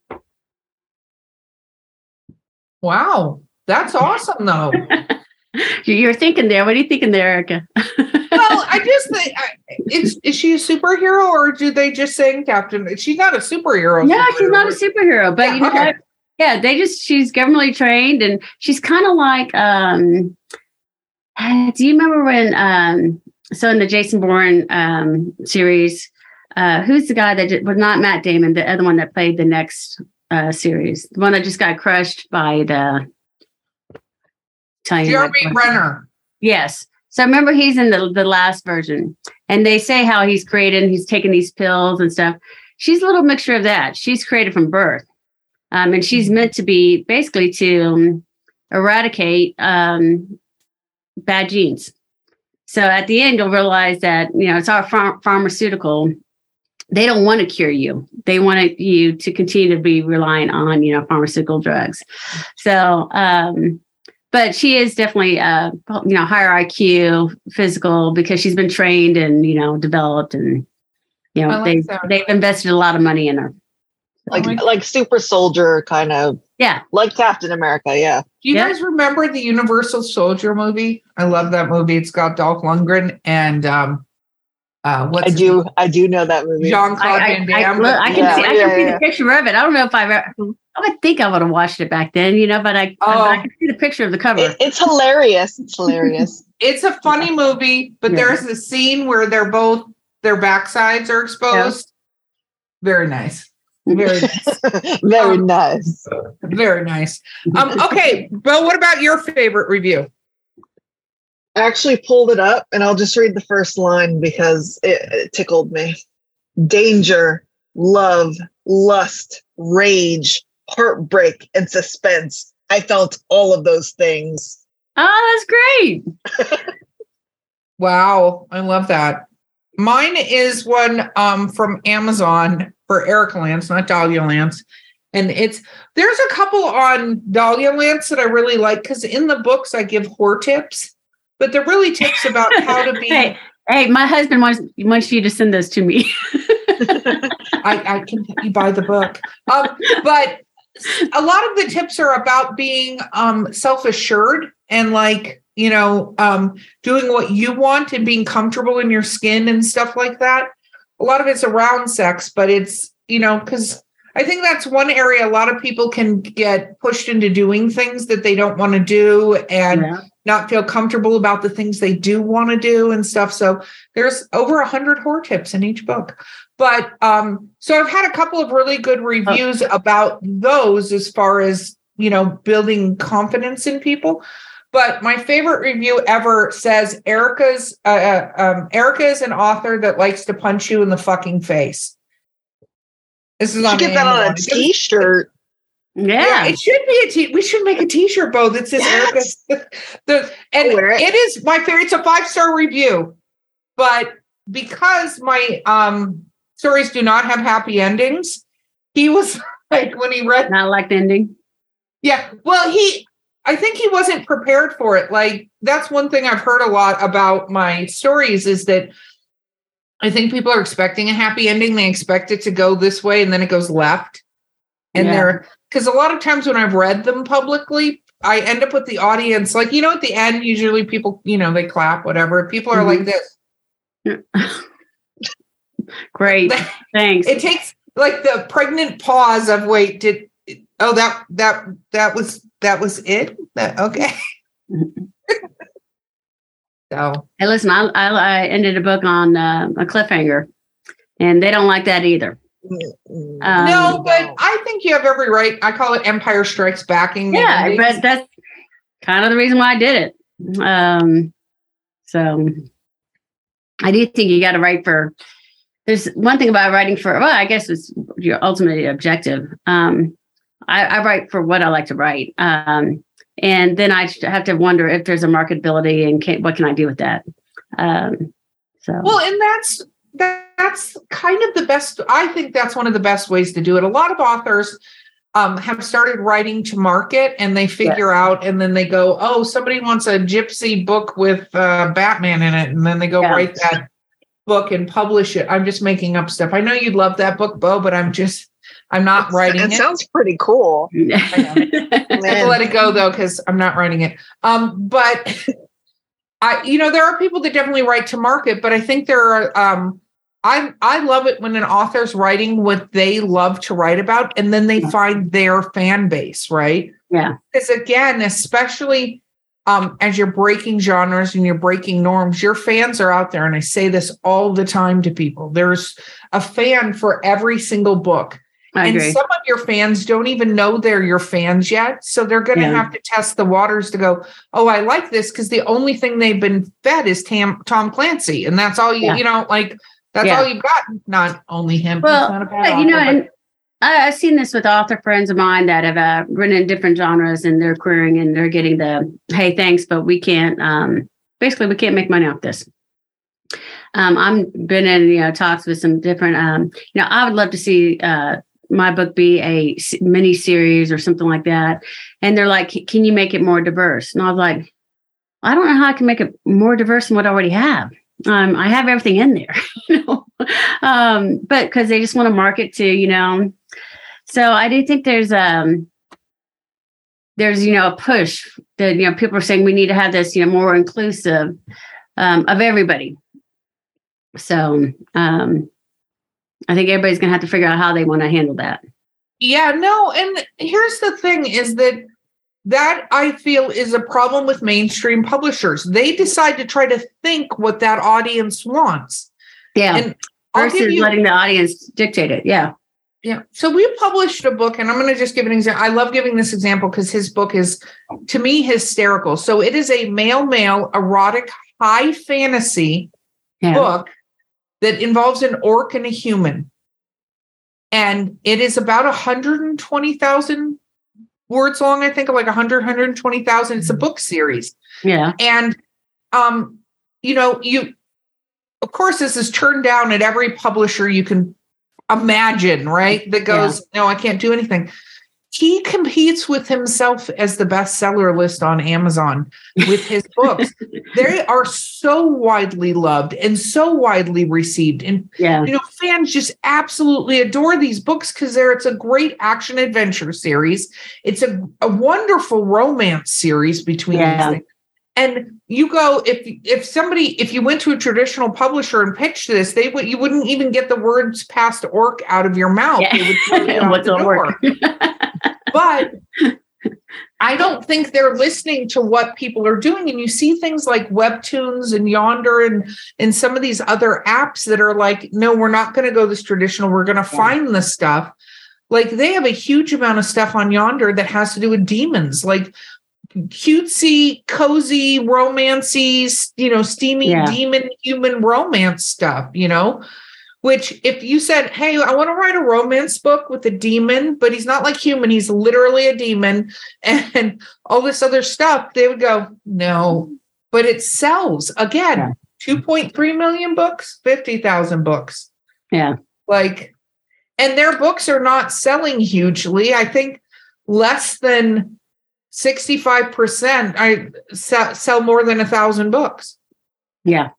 wow that's awesome though [LAUGHS] you- you're thinking there. What are you thinking there, Erika? well i [LAUGHS] just think I- is, is she a superhero or do they just say captain she's not a superhero No, she's not a superhero. superhero, but Yeah, you know okay. what? Yeah, they just she's governmentally trained and she's kind of like um do you remember when um so in the Jason Bourne um series uh, who's the guy that did, was not Matt Damon, the other one that played the next uh, series, the one that just got crushed by the. Jeremy Renner. Yes. So remember, he's in the the last version, and they say how he's created. He's taking these pills and stuff. She's a little mixture of that. She's created from birth, um, and she's meant to be basically to um, eradicate um, bad genes. So at the end, you'll realize that you know it's our pharm- pharmaceutical. They don't want to cure you. They want you to continue to be relying on you know pharmaceutical drugs. So, um, but she is definitely uh, you know higher IQ, physical because she's been trained and you know developed and you know like they that. they've invested a lot of money in her. like Oh like super soldier kind of Yeah, like Captain America. Yeah, Do you Yeah. guys remember the Universal Soldier movie? I love that movie. It's got Dolph Lundgren and um, uh, what's I do. name? I do know that movie. Jean Claude I, I, Van Damme. look, I can Yeah, see, I yeah, can see yeah. the picture of it. I don't know if I've ever, I would think I would have watched it back then, you know, but I, Oh. I, can see the picture of the cover. It- it's hilarious. It's hilarious. [LAUGHS] it's a funny movie, but Yeah. there's a scene where they're both their backsides are exposed. Very nice. Very [LAUGHS] nice. Very Um, nice. Very nice. [LAUGHS] Um, okay, Bo, what about your favorite review? I actually pulled it up, and I'll just read the first line because it, it tickled me. Danger, love, lust, rage, heartbreak, and suspense. I felt all of those things. oh, that's great. [LAUGHS] Wow, I love that. Mine is one um, from Amazon for Erika Lance, not Dahlia Lance. And it's there's a couple on Dahlia Lance that I really like because in the books I give whore tips, but they're really tips about [LAUGHS] how to be. Hey, hey, my husband wants wants you to send those to me. [LAUGHS] I, I can you buy the book. Um, but a lot of the tips are about being um, self-assured and like, you know, um, doing what you want and being comfortable in your skin and stuff like that. A lot of it's around sex, but it's, you know, because I think that's one area a lot of people can get pushed into doing things that they don't want to do and Yeah. not feel comfortable about the things they do want to do and stuff. So there's over a hundred whore tips in each book. But um, so I've had a couple of really good reviews about those as far as you know building confidence in people. But my favorite review ever says Erika's uh, uh, um, Erika is an author that likes to punch you in the fucking face. This is on get that on a t-shirt. Yeah. Yeah, it should be a t. We should make a T-shirt, Bo. That says Yes. [LAUGHS] The and wear it. it is my favorite. It's a five star review, but because my um stories do not have happy endings, he was [LAUGHS] like when he read. Not like the ending. Yeah, well, he. I think he wasn't prepared for it. Like that's one thing I've heard a lot about my stories is that I think people are expecting a happy ending. They expect it to go this way, and then it goes left. And Yeah. they're because a lot of times when I've read them publicly, I end up with the audience like you know at the end usually people you know they clap whatever. People are like mm-hmm. this. [LAUGHS] Great. [LAUGHS] Thanks. It takes like the pregnant pause of wait did oh that that that was that was it that okay. [LAUGHS] so Hey, listen, I, I, I ended a book on uh, a cliffhanger, and they don't like that either. Um, no, but I think you have every right. I call it Empire Strikes Backing. yeah, endings. but that's kind of the reason why I did it. Um, so I do think you got to write for. There's one thing about writing for. Well, I guess it's your ultimate objective. Um, I, I write for what I like to write, um, and then I have to wonder if there's a marketability and can, what can I do with that. Um, so Well, and that's that's kind of the best. I think that's one of the best ways to do it. A lot of authors um, have started writing to market, and they figure out, and then they go, "Oh, somebody wants a gypsy book with uh, Batman in it," and then they go Yeah. write that book and publish it. I'm just making up stuff. I know you'd love that book, Bo, but I'm just I'm not writing it it. sounds pretty cool. [LAUGHS] I have to let it go though because I'm not writing it. Um, but [LAUGHS] I, you know, there are people that definitely write to market, but I think there are. Um, I I love it when an author's writing what they love to write about, and then they find their fan base, right? yeah. Because again, especially um, as you're breaking genres and you're breaking norms, your fans are out there. And I say this all the time to people there's a fan for every single book. I and agree. some of your fans don't even know they're your fans yet. So they're going to Yeah. have to test the waters to go, oh, I like this because the only thing they've been fed is Tam, Tom Clancy. And that's all you, Yeah. you know, like that's Yeah. all you've got. Not only him. Well, not a bad But, you know, but- and I, I've seen this with author friends of mine that have uh, written in different genres and they're querying and they're getting the hey, thanks, but we can't. Um, basically, we can't make money off this. Um, I'm been in you know talks with some different. Um, you know, I would love to see uh, my book be a mini series or something like that. And they're like, can you make it more diverse? And I was like, I don't know how I can make it more diverse than what I already have. Um, I have everything in there, [LAUGHS] you know, um, but because they just want to market to, you know. So I do think there's um there's you know a push that you know people are saying we need to have this you know more inclusive um, of everybody. So um, I think everybody's going to have to figure out how they want to handle that. Yeah, no, and here's the thing is that that I feel is a problem with mainstream publishers. They decide to try to think what that audience wants. Yeah, And versus you letting the audience dictate it. Yeah, yeah. So we published a book, and I'm going to just give an example. I love giving this example because his book is, to me, hysterical. So it is a male male erotic high fantasy yeah, book that involves an orc and a human. And it is about 120,000 words long, I think, like 100, 120,000. It's a book series. yeah, And, um, you know, you, of course, this is turned down at every publisher you can imagine, right? That goes, no, I can't do anything. He competes with himself as the bestseller list on Amazon with his [LAUGHS] books. they are so widely loved and so widely received. And yeah, you know, fans just absolutely adore these books because they're it's a great action adventure series. It's a, a wonderful romance series between Yeah. these things. And you go if if somebody if you went to a traditional publisher and pitched this, they would you wouldn't even get the words past orc out of your mouth. Yeah. They would throw [LAUGHS] you What's on work? but I don't think they're listening to what people are doing. And you see things like Webtoons and Yonder and and some of these other apps that are like, no, we're not going to go this traditional. We're going to find the stuff. Like they have a huge amount of stuff on Yonder that has to do with demons, like cutesy, cozy, romancy, you know, steamy Yeah. demon human romance stuff, you know. Which, if you said, Hey, I want to write a romance book with a demon, but he's not like human, he's literally a demon, [LAUGHS] and all this other stuff, they would go, No, but it sells again. 2.3 million books, 50,000 books. yeah, Like, and their books are not selling hugely. I think less than 65% I sell, sell more than a thousand books. yeah.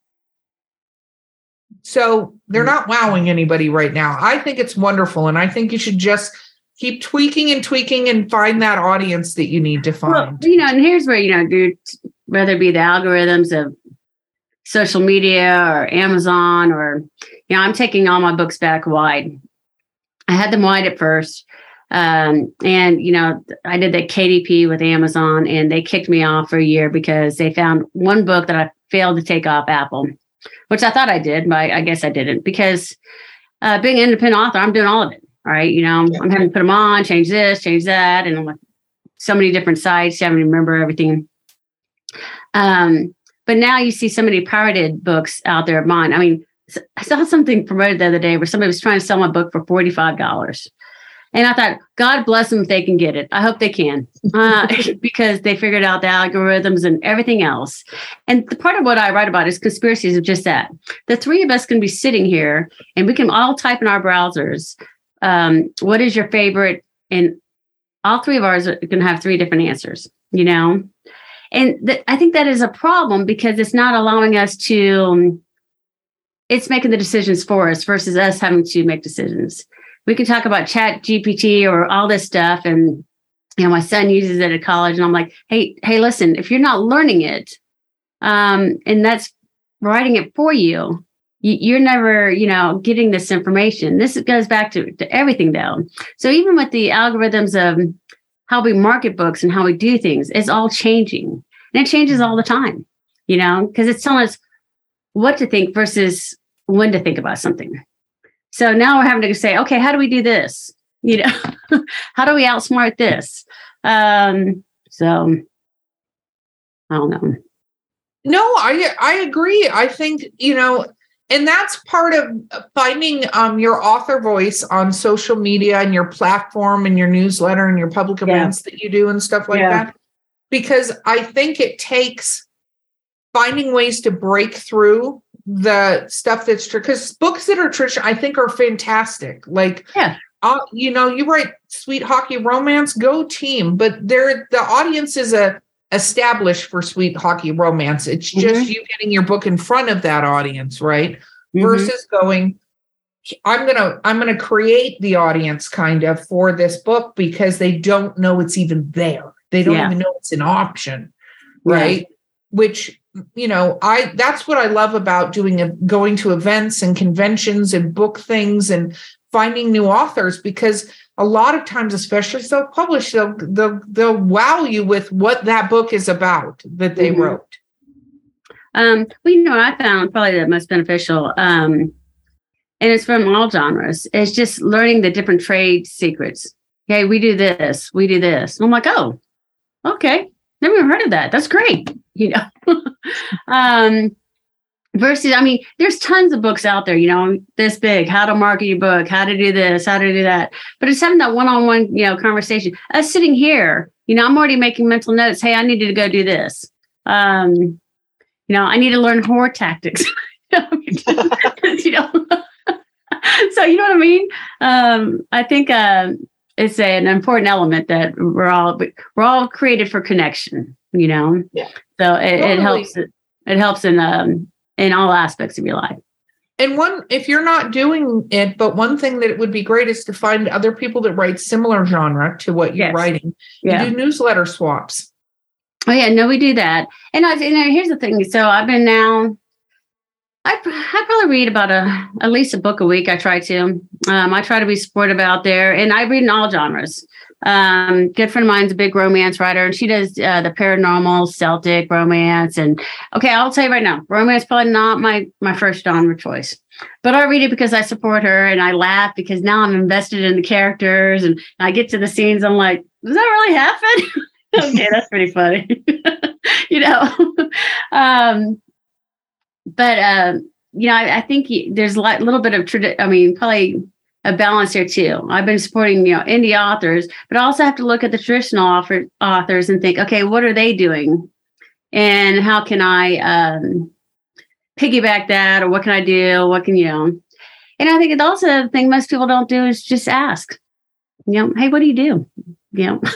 So they're mm. not wowing anybody right now. I think it's wonderful. And I think you should just keep tweaking and tweaking and find that audience that you need to Well, find. you know, and here's where you know, dude, whether it be the algorithms of social media or Amazon or you know, I'm taking all my books back wide. I had them wide at first. Um, and you know, I did the KDP with Amazon and they kicked me off for a year because they found one book that I failed to take off Apple, which I thought I did, but I, guess I didn't because uh, being an independent author, I'm doing all of it. All right. You know, I'm having to put them on, change this, change that. And I'm like, so many different sites, having to remember everything. Um, but now you see so many pirated books out there of mine. I mean, I saw something promoted the other day where somebody was trying to sell my book for $45. And I thought, God bless them if they can get it. I hope they can, uh, [LAUGHS] [LAUGHS] because they figured out the algorithms and everything else. And the part of what I write about is conspiracies of just that. The three of us can be sitting here and we can all type in our browsers, um, what is your favorite? And all three of ours are going to have three different answers, you know? And th- I think that is a problem because it's not allowing us to, um, it's making the decisions for us versus us having to make decisions. We can talk about ChatGPT or all this stuff. And, you know, my son uses it at college and I'm like, hey, hey, listen, if you're not learning it, um, and that's writing it for you, you, you're never, you know, getting this information. This goes back to, to everything though. So even with the algorithms of how we market books and how we do things, it's all changing. And it changes all the time, you know, because it's telling us what to think versus when to think about something. So now we're having to say, okay, how do we do this? You know, [LAUGHS] how do we outsmart this? Um, so I don't know. No, I I agree. I think, you know, and that's part of finding um, your author voice on social media and your platform and your newsletter and your public events yeah. that you do and stuff like yeah. that. Because I think it takes finding ways to break through the stuff that's true. Because books that are traditional, I think, are fantastic. Like, yeah. Uh, you know, you write sweet hockey romance, go team, but there the audience is a established for sweet hockey romance. It's just mm-hmm. you getting your book in front of that audience, right? Mm-hmm. Versus going, I'm gonna I'm gonna create the audience kind of for this book because they don't know it's even there. They don't yeah. even know it's an option, right? Yeah. Which you know, I that's what I love about doing a, going to events and conventions and book things and finding new authors because a lot of times, especially self-published, they'll they'll they'll wow you with what that book is about that they mm-hmm. wrote. Um, well, you know, I found probably the most beneficial, um, and it's from all genres. It's just learning the different trade secrets. Okay, we do this, we do this. And I'm like, oh, okay, never heard of that. That's great. You know, [LAUGHS] um, versus i mean there's tons of books out there you know this big how to market your book how to do this how to do that. But it's having that one-on-one you know conversation. Us sitting here you know i'm already making mental notes. Hey i needed to go do this. Um you know i need to learn horror tactics. [LAUGHS] [LAUGHS] You know? So you know what i mean? Um i think uh, it's a, an important element that we're all we're all created for connection you know? Yeah so it, totally. it helps it helps in um in all aspects of your life. And one, if you're not doing it, but one thing that would be great is to find other people that write similar genre to what you're yes. writing. Yeah. You do newsletter swaps. Oh yeah, no, we do that. And I, and here's the thing. So I've been now. I, I probably read about a at least a book a week. I try to. Um, I try to be supportive out there, and I read in all genres. Um, good friend of mine's a big romance writer, and she does uh, the paranormal, Celtic romance. And okay, I'll tell you right now, romance probably not my my first genre choice, but I read it because I support her and I laugh because now I'm invested in the characters, and I get to the scenes, I'm like, does that really happen? [LAUGHS] okay, that's pretty funny, [LAUGHS] you know. um, but um, you know, I, I think there's a little bit of tradi- I mean, probably a balance here too. I've been supporting you know indie authors, but I also have to look at the traditional author, authors and think, okay, what are they doing, and how can I um, piggyback that, or what can I do? What can you know? And I think it's also the thing most people don't do is just ask, you know, hey, what do you do? You know. [LAUGHS]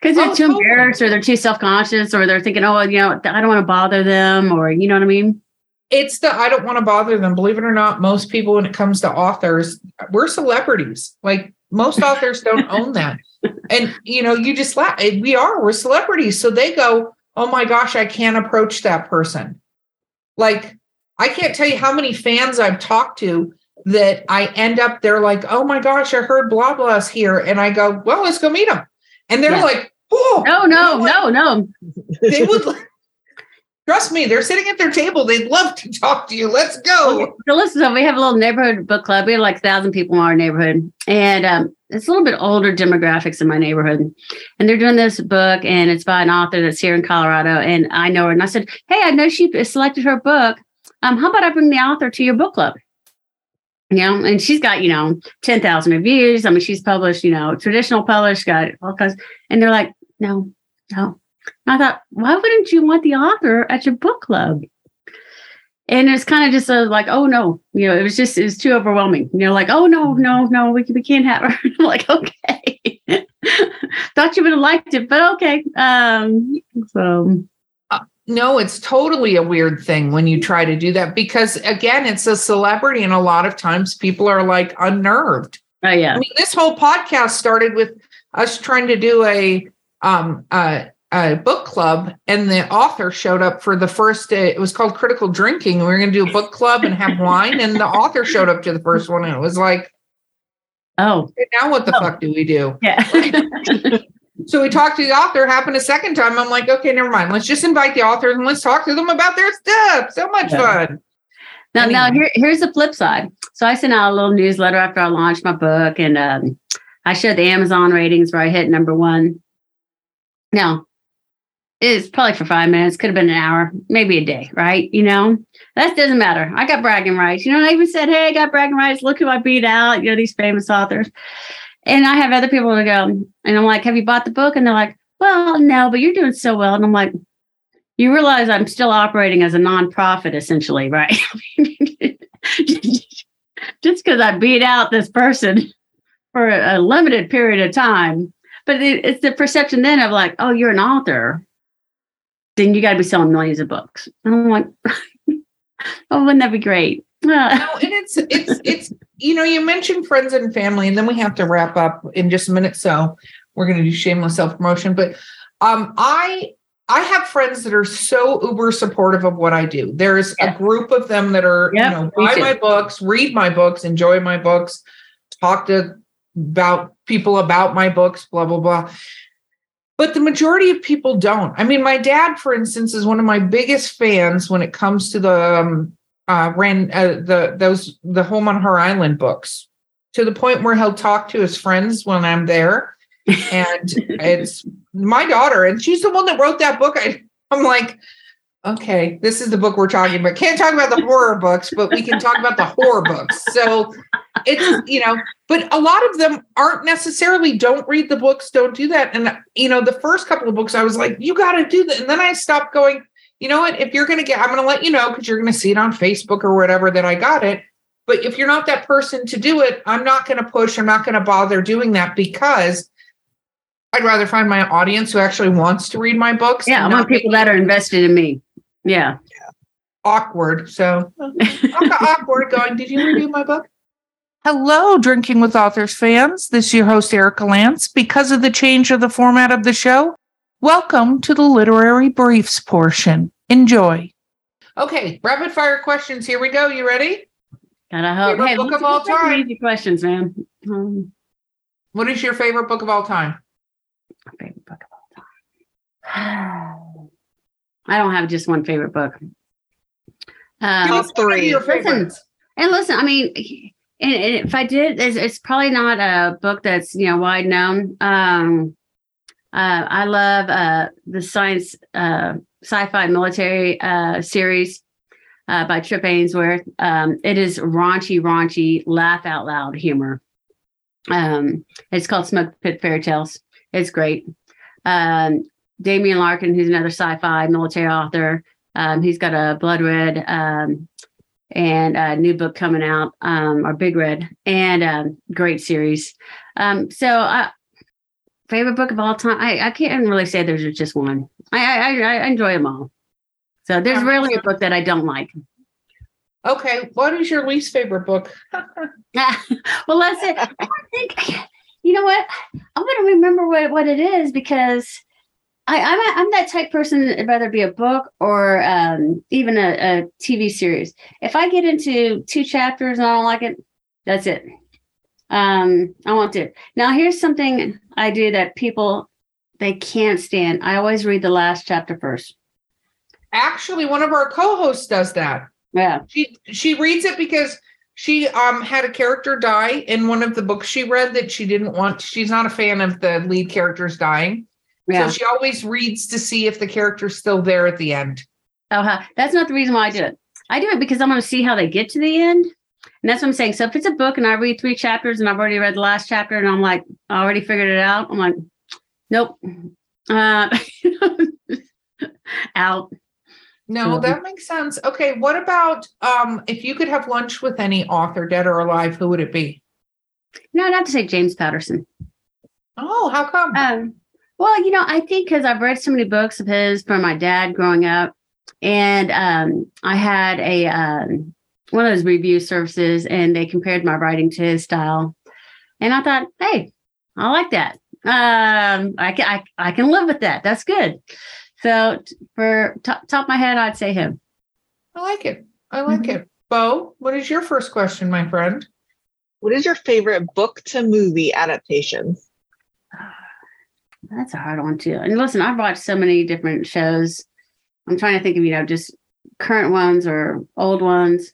Because they're oh, too totally. embarrassed, or they're too self-conscious, or they're thinking, "Oh, you know, I don't want to bother them," or you know what I mean it's the I don't want to bother them. Believe it or not, most people, when it comes to authors, we're celebrities. Like most [LAUGHS] authors don't own that. And you know, you just laugh. We are, we're celebrities. So they go, Oh my gosh, I can't approach that person. Like, I can't tell you how many fans I've talked to that I end up, they're like, Oh my gosh, I heard blah blah's here. And I go, Well, let's go meet them. And they're yeah. like, Oh no, no, no, no. They would [LAUGHS] Trust me, they're sitting at their table. They'd love to talk to you. Let's go. So listen, we have a little neighborhood book club. We have like a thousand people in our neighborhood, and um, it's a little bit older demographics in my neighborhood. And they're doing this book, and it's by an author that's here in Colorado, and I know her. And I said, "Hey, I know she selected her book. Um, how about I bring the author to your book club?" You know, and she's got you know ten thousand reviews. I mean, she's published you know traditional published, got all kinds. And they're like, "No, no, I thought, why wouldn't you want the author at your book club? And it's kind of just a, like, oh no, you know, it was just it was too overwhelming. You know, like, oh no, no, no, we, we can't have her. [LAUGHS] I'm like, okay, [LAUGHS] thought you would have liked it, but okay. Um, so uh, no, it's totally a weird thing when you try to do that because again, it's a celebrity, and a lot of times people are like unnerved. Oh yeah. I mean, this whole podcast started with us trying to do a um uh a book club and the author showed up for the first day. It was called Critical Drinking. We were going to do a book club and have wine, and the author showed up to the first one, and it was like, oh, now what the oh. fuck do we do? Yeah. [LAUGHS] So we talked to the author, happened a second time. I'm like, okay, never mind. Let's just invite the authors and let's talk to them about their stuff. So much Yeah. fun. Now, now here, here's the flip side. So I sent out a little newsletter after I launched my book, and um, I showed the Amazon ratings where I hit number one. Now, it's probably for five minutes, could have been an hour, maybe a day, right? You know, that doesn't matter. I got bragging rights. You know, I even said, "Hey, I got bragging rights. Look who I beat out." You know, these famous authors. And I have other people to go, and I'm like, "Have you bought the book?" And they're like, "Well, no, but you're doing so well." And I'm like, "You realize I'm still operating as a nonprofit, essentially, right?" [LAUGHS] just because I beat out this person for a, a limited period of time. But it's the perception then of like, oh, you're an author, then you got to be selling millions of books. And I'm like, [LAUGHS] oh, wouldn't that be great? [LAUGHS] No, and it's it's it's you know, you mentioned friends and family, and then we have to wrap up in just a minute. So we're gonna do shameless self-promotion. But um I I have friends that are so uber supportive of what I do. There's Yeah. a group of them that are, Yep, you know, buy my books, read my books, enjoy my books, talk to about people about my books, blah, blah, blah. But the majority of people don't. I mean, my dad, for instance, is one of my biggest fans when it comes to the um, uh, ran uh, the those the Home on Her Island books to the point where he'll talk to his friends when I'm there, and [LAUGHS] it's my daughter, and she's the one that wrote that book. I, I'm like, okay, this is the book we're talking about. Can't talk about the horror books, but we can talk about the horror books. So it's you know, but a lot of them aren't necessarily don't read the books, don't do that. And you know, the first couple of books, I was like, you got to do that, and then I stopped going. You know what? If you're going to get, I'm going to let you know because you're going to see it on Facebook or whatever that I got it. But if you're not that person to do it, I'm not going to push. I'm not going to bother doing that because I'd rather find my audience who actually wants to read my books. yeah, I want people that are invested in me. Yeah. awkward. So [LAUGHS] awkward going, did you review my book? Hello, Drinking with Authors fans. This is your host, Erika Lance. Because of the change of the format of the show, welcome to the literary briefs portion. Enjoy. Okay, rapid fire questions. Here we go. You ready? Gotta hope. Favorite Hey, book let's- of all let's take some time? Easy questions, man. Um, What is your favorite book of all time? favorite book of all time. [SIGHS] I don't have just one favorite book. Give Um, us Top one of three. your listen, and listen, I mean, and, if I did, it's, it's probably not a book that's you know wide known. Um, uh, I love uh, the science uh, sci-fi military uh, series uh, by Tripp Ainsworth. Um, it is raunchy, raunchy, laugh out loud humor. Um, it's called Smoke Pit Fairy Tales. It's great. Um, Damien Larkin, who's another sci-fi military author, um, he's got a Blood Red um, and a new book coming out, um, or Big Red, and um, great series. Um, so, uh, favorite book of all time. I, I can't really say there's just one. I, I I enjoy them all. So there's rarely a book that I don't like. Okay, what is your least favorite book? [LAUGHS] [LAUGHS] well, that's it. I think you know what I'm going to remember what what it is because I, I'm a, I'm that type person. It'd rather be a book or um, even a, a TV series. If I get into two chapters and I don't like it, that's it. Um, I won't do it. Now, here's something I do that people they can't stand. I always read the last chapter first. Actually, one of our co-hosts does that. Yeah. She she reads it because she um had a character die in one of the books she read that she didn't want. She's not a fan of the lead characters dying. Yeah. So she always reads to see if the character's still there at the end. Oh, huh. that's not the reason why I do it. I do it because I want to see how they get to the end. And that's what I'm saying. So if it's a book and I read three chapters and I've already read the last chapter and I'm like, I already figured it out. I'm like, nope. Uh, [LAUGHS] out. No, that makes sense. Okay, what about um if you could have lunch with any author, dead or alive, who would it be? No, I'd have to say James Patterson. Oh, how come? Um, well, you know, I think because I've read so many books of his from my dad growing up, and um, I had a um, one of those review services, and they compared my writing to his style, and I thought, hey, I like that. Um, I can I, I can live with that. That's good. So t- for top, top of my head, I'd say him. I like it. I like Mhm. it. Bo, what is your first question, my friend? What is your favorite book to movie adaptation? That's a hard one too. And listen, I've watched so many different shows. I'm trying to think of, you know, just current ones or old ones.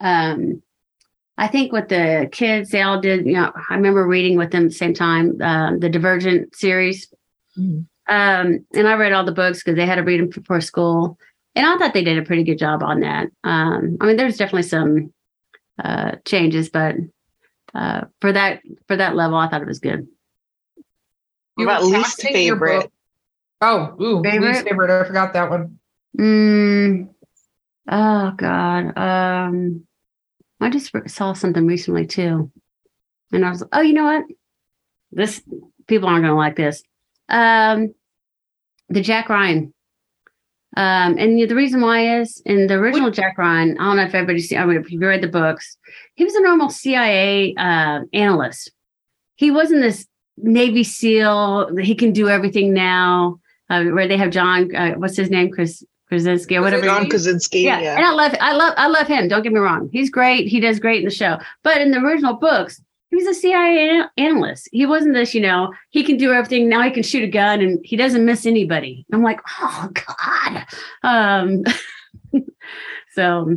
Um, I think with the kids, they all did, you know, I remember reading with them at the same time, uh, the Divergent series. Mhm. Um, and I read all the books because they had to read them before school. And I thought they did a pretty good job on that. Um, I mean, there's definitely some uh, changes, but uh, for that for that level, I thought it was good. You What about least favorite? Oh, ooh, Favorite? least favorite. I forgot that one. Mm, oh God. Um, I just saw something recently too, and I was, like, oh, you know what? This people aren't going to like this. Um, the Jack Ryan. Um, and the reason why is in the original Jack Ryan. I don't know if everybody's seen. I mean, if you read the books, he was a normal CIA uh, analyst. He wasn't this Navy SEAL. He can do everything now. Uh, where they have John, uh, what's his name, Chris Krasinski or whatever. John Krasinski. Yeah. Yeah. and I love, I love, I love him. Don't get me wrong; he's great. He does great in the show. But in the original books, he was a CIA analyst. He wasn't this, you know. He can do everything now. He can shoot a gun, and he doesn't miss anybody. I'm like, oh God. Um, [LAUGHS] so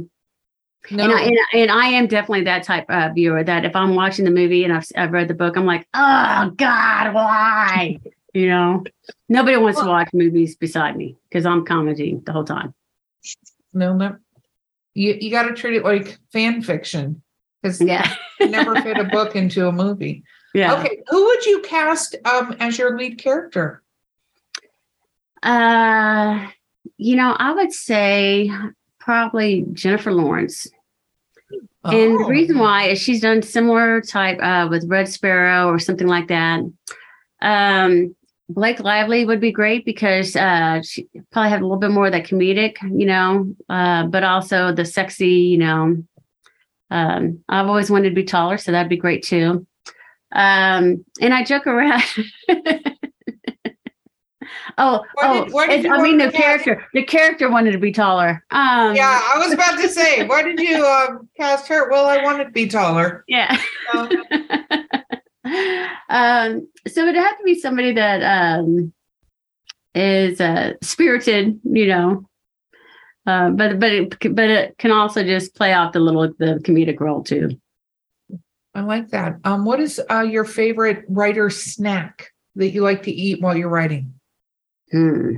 No, and, I, and, and I am definitely that type of viewer that if I'm watching the movie and I've, I've read the book, I'm like, oh God, why? You know, nobody wants to watch movies beside me because I'm commenting the whole time. no, no. You you got to treat it like fan fiction because Yeah. never fit a book into a movie. [LAUGHS] Yeah. Okay, who would you cast um as your lead character? Uh, you know, I would say probably Jennifer Lawrence. And the Oh. reason why is she's done similar type uh, with Red Sparrow or something like that. Um, Blake Lively would be great because uh, she probably have a little bit more of that comedic, you know, uh, but also the sexy, you know. Um, I've always wanted to be taller, so that'd be great too. Um, and I joke around. [LAUGHS] oh, oh, did- why did it's- you I mean the to cast- character. The character wanted to be taller. Um, yeah, I was about to say, why did you um cast her? Well, I wanted to be taller. Yeah. So- [LAUGHS] um, so it'd have to be somebody that um, is uh, spirited, you know, uh, but but it but it can also just play off the little the comedic role too. I like that. Um, what is uh your favorite writer snack that you like to eat while you're writing? Hmm.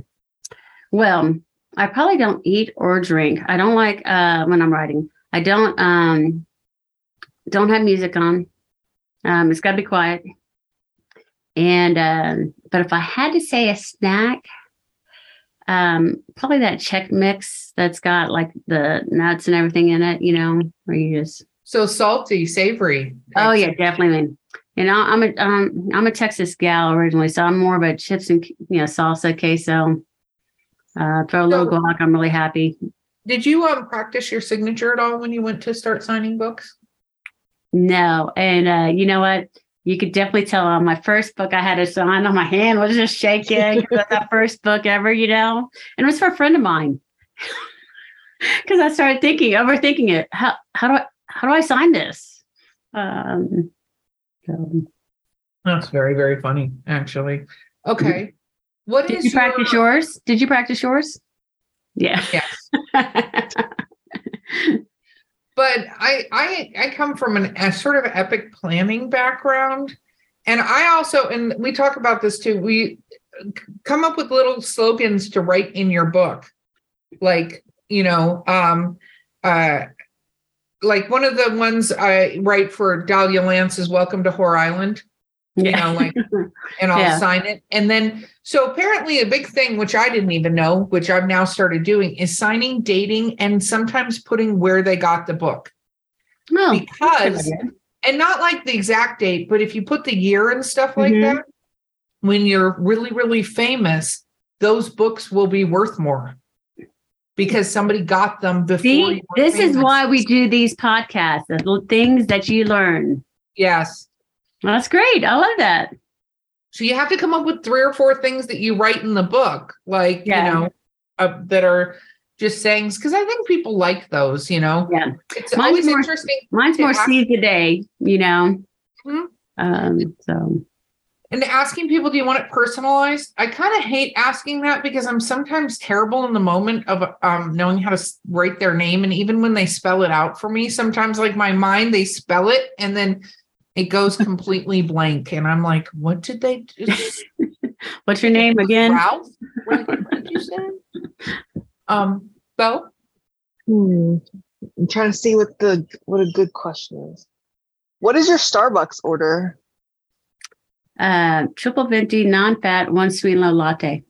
Well, I probably don't eat or drink. I don't like uh, when I'm writing. I don't um, don't have music on. Um, it's got to be quiet. And um, but if I had to say a snack, um, probably that Chex Mix that's got like the nuts and everything in it. You know, where you just So salty, savory. oh yeah, definitely. I you know, I'm a um, I'm a Texas gal originally, so I'm more of a chips and you know salsa queso. Uh, throw a little So- guac. I'm really happy. Did you um practice your signature at all when you went to start signing books? No, and uh, you know what? You could definitely tell on my first book I had a sign on my hand was just shaking. That first book ever, you know, and it was for a friend of mine. [LAUGHS] Because I started thinking, overthinking it. How how do I how do I sign this? Um, so. That's very, very funny, actually. Okay. [CLEARS THROAT] What is Did you practice your, yours? Did you practice yours? Yeah. Yes. [LAUGHS] but I I I come from an, a sort of epic planning background, and I also and we talk about this too. We come up with little slogans to write in your book, like you know, um, uh, like one of the ones I write for Dahlia Lance is "Welcome to Whore Island." You know, like [LAUGHS] and I'll Yeah. sign it. And then, so apparently, a big thing, which I didn't even know, which I've now started doing, is signing, dating, and sometimes putting where they got the book. Oh, Because, and not like the exact date, but if you put the year and stuff like Mhm. that, when you're really, really famous, those books will be worth more because somebody got them before. See, this is why we do these podcasts, the things that you learn. Yes. That's great. I love that. So you have to come up with three or four things that you write in the book, like Yeah. you know, uh, that are just sayings. Because I think people like those. You know, Yeah. it's Mine's always more- interesting. Mine's more ask- seize the day, you know. Mhm. Um, so and asking people, do you want it personalized? I kind of hate asking that because I'm sometimes terrible in the moment of um, knowing how to write their name. And even when they spell it out for me, sometimes like my mind, they spell it and then it goes [LAUGHS] completely blank. And I'm like, what did they do? [LAUGHS] What's your name again? Ralph? What did you say? Um, Bo? Hmm. I'm trying to see what the what a good question is. What is your Starbucks order? Uh, triple venti, non-fat, one sweet low latte.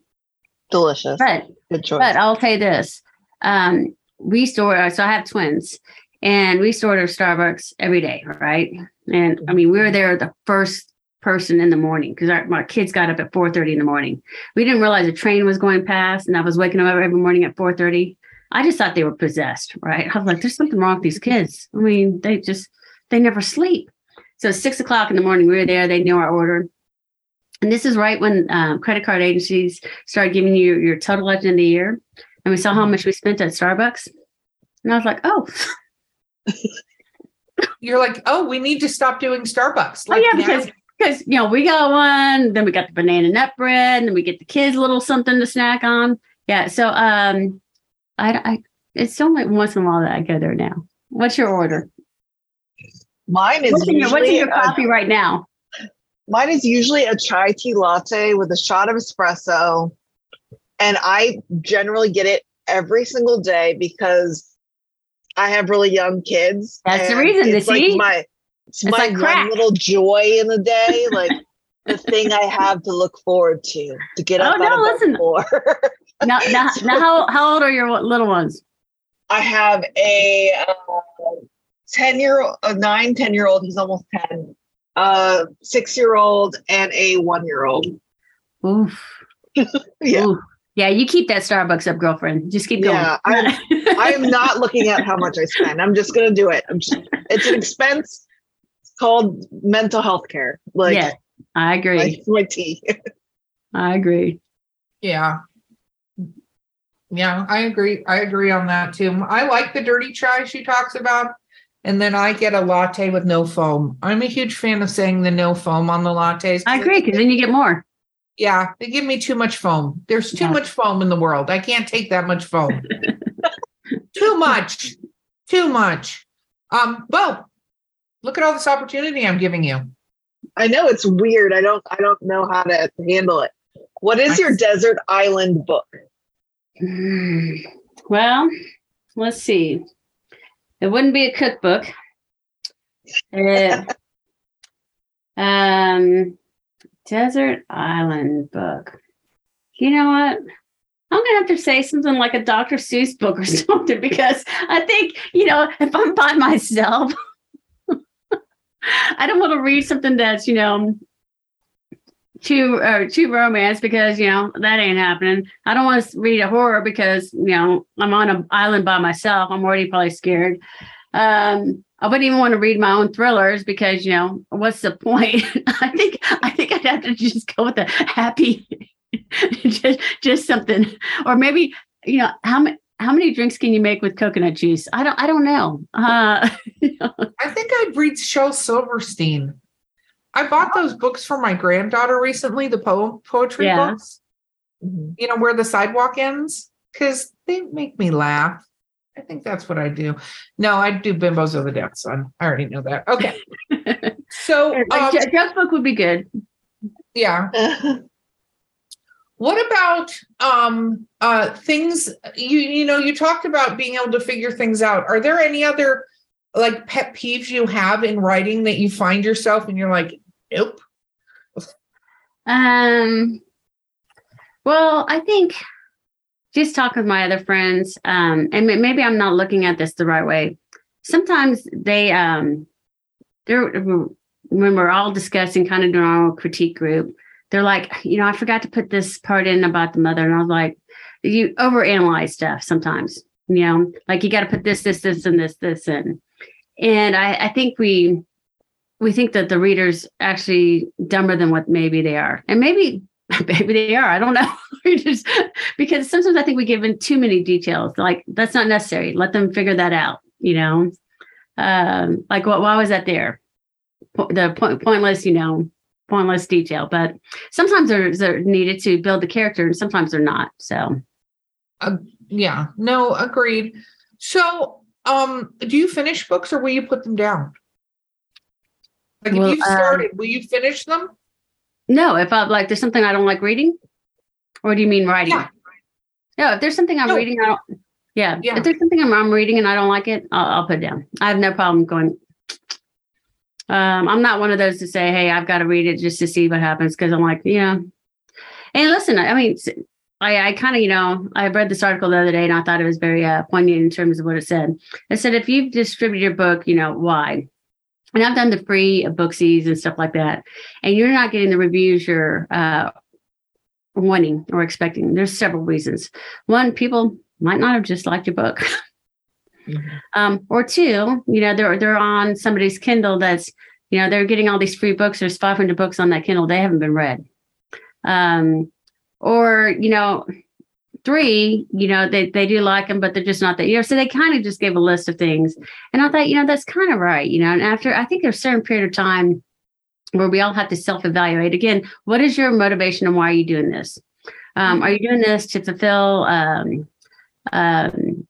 Delicious. But Good choice. but I'll tell you this: um, we store. So I have twins, and we used to order Starbucks every day, right? And I mean, we were there the first person in the morning because our, my kids got up at 4.30 in the morning. We didn't realize a train was going past and I was waking up every morning at 4.30. I just thought they were possessed, right? I was like, there's something wrong with these kids. I mean, they just, they never sleep. So six o'clock in the morning, we were there. They knew our order. And this is right when um, credit card agencies started giving you your total legend of the year. And we saw how much we spent at Starbucks. And I was like, oh, [LAUGHS] You're like, oh, we need to stop doing Starbucks. Oh Like yeah, now- because because you know we got one, then we got the banana nut bread, and then we get the kids a little something to snack on. Yeah, so um, I, I it's only once in a while that I go there now. What's your order? Mine is What's in your, what's in your a- coffee right now? Mine is usually a chai tea latte with a shot of espresso. And I generally get it every single day because I have really young kids. That's the reason, It's see? like my it's, It's my like one little joy in the day, [LAUGHS] like the thing I have to look forward to to get up Oh, out no, of listen. [LAUGHS] Now, now, [LAUGHS] now how, how old are your little ones? I have a uh, 10 year old, a nine, 10 year old, he's almost 10, uh, six year old, and a one year old. Oof. [LAUGHS] Yeah. Oof. Yeah, you keep that Starbucks up, girlfriend. Just keep going. Yeah, I'm, [LAUGHS] I am not looking at how much I spend. I'm just going to do it. I'm just, it's an expense. It's called mental health care. Like, yeah, I agree. like my tea. [LAUGHS] I agree. Yeah. Yeah, I agree. I agree on that too. I like the dirty chai she talks about. And then I get a latte with no foam. I'm a huge fan of saying the no foam on the lattes. I agree because then you get more. Yeah, they give me too much foam. There's too Yeah. much foam in the world. I can't take that much foam. [LAUGHS] too much. Too much. Um, Bo, look at all this opportunity I'm giving you. I know it's weird. I don't, I don't know how to handle it. What is your desert island book? [SIGHS] Well, let's see. It wouldn't be a cookbook. Uh, [LAUGHS] um, desert island book. You know what? I'm gonna have to say something like a Dr. Seuss book or [LAUGHS] something because I think you know if I'm by myself, [LAUGHS] I don't want to read something that's you know too uh, too romance because you know that ain't happening. I don't want to read a horror because you know I'm on an island by myself. I'm already probably scared. Um, I wouldn't even want to read my own thrillers because you know what's the point? [LAUGHS] I think I think I'd have to just go with a happy, [LAUGHS] just just something, or maybe you know how many. How many drinks can you make with coconut juice? I don't. I don't know. Uh, [LAUGHS] I think I'd read Shel Silverstein. I bought those books for my granddaughter recently, the poem poetry Yeah. books. You know where the sidewalk ends, because they make me laugh. I think that's what I do. No, I do bimbos of the death sun. I already know that. Okay, [LAUGHS] so like, um, Jo- book would be good. yeah. [LAUGHS] What about um uh things you you know you talked about being able to figure things out. Are there any other like pet peeves you have in writing that you find yourself and you're like, nope. Um, well, I think just talk with my other friends, um, and maybe I'm not looking at this the right way. Sometimes they, um, they're when we're all discussing, kind of our critique group. They're like, you know, I forgot to put this part in about the mother, and I was like, you overanalyze stuff sometimes. You know, like you got to put this, this, this, and this, this in. And I, I think we we think that the readers actually dumber than what maybe they are and maybe [LAUGHS] maybe they are i don't know [LAUGHS] just because sometimes i think we give in too many details like that's not necessary let them figure that out you know um like what why was that there the point, pointless you know pointless detail, but sometimes they're, they're needed to build the character and sometimes they're not. So, uh, yeah, no, agreed. So, um, do you finish books or will you put them down? Like Well, if you um, started, will you finish them? no, if I like, there's something I don't like reading, or do you mean writing? Yeah. No, if there's something I'm No. reading, I don't. Yeah, Yeah. if there's something I'm, I'm reading and I don't like it, I'll, I'll put it down. I have no problem going. Um, I'm not one of those to say, "Hey, I've got to read it just to see what happens," because I'm like, yeah. And listen, I mean, I, I kind of, you know, I read this article the other day and I thought it was very uh, poignant in terms of what it said. It said, if you've distributed your book, you know, why? And I've done the free booksies and stuff like that, and you're not getting the reviews you're uh, wanting or expecting. There's several reasons. One, people might not have just liked your book. Um, or two, you know, they're they're on somebody's Kindle that's, you know, they're getting all these free books. There's 500 books on that Kindle. They haven't been read. Um, or you know, three, you know, they they do like them, but they're just not that. You know, so they kind of just gave a list of things, and I thought, you know, that's kind of right. You know, and after I think there's a certain period of time where we all have to self-evaluate again. What is your motivation and why are you doing this? Um, are you doing this to fulfill? Um, um,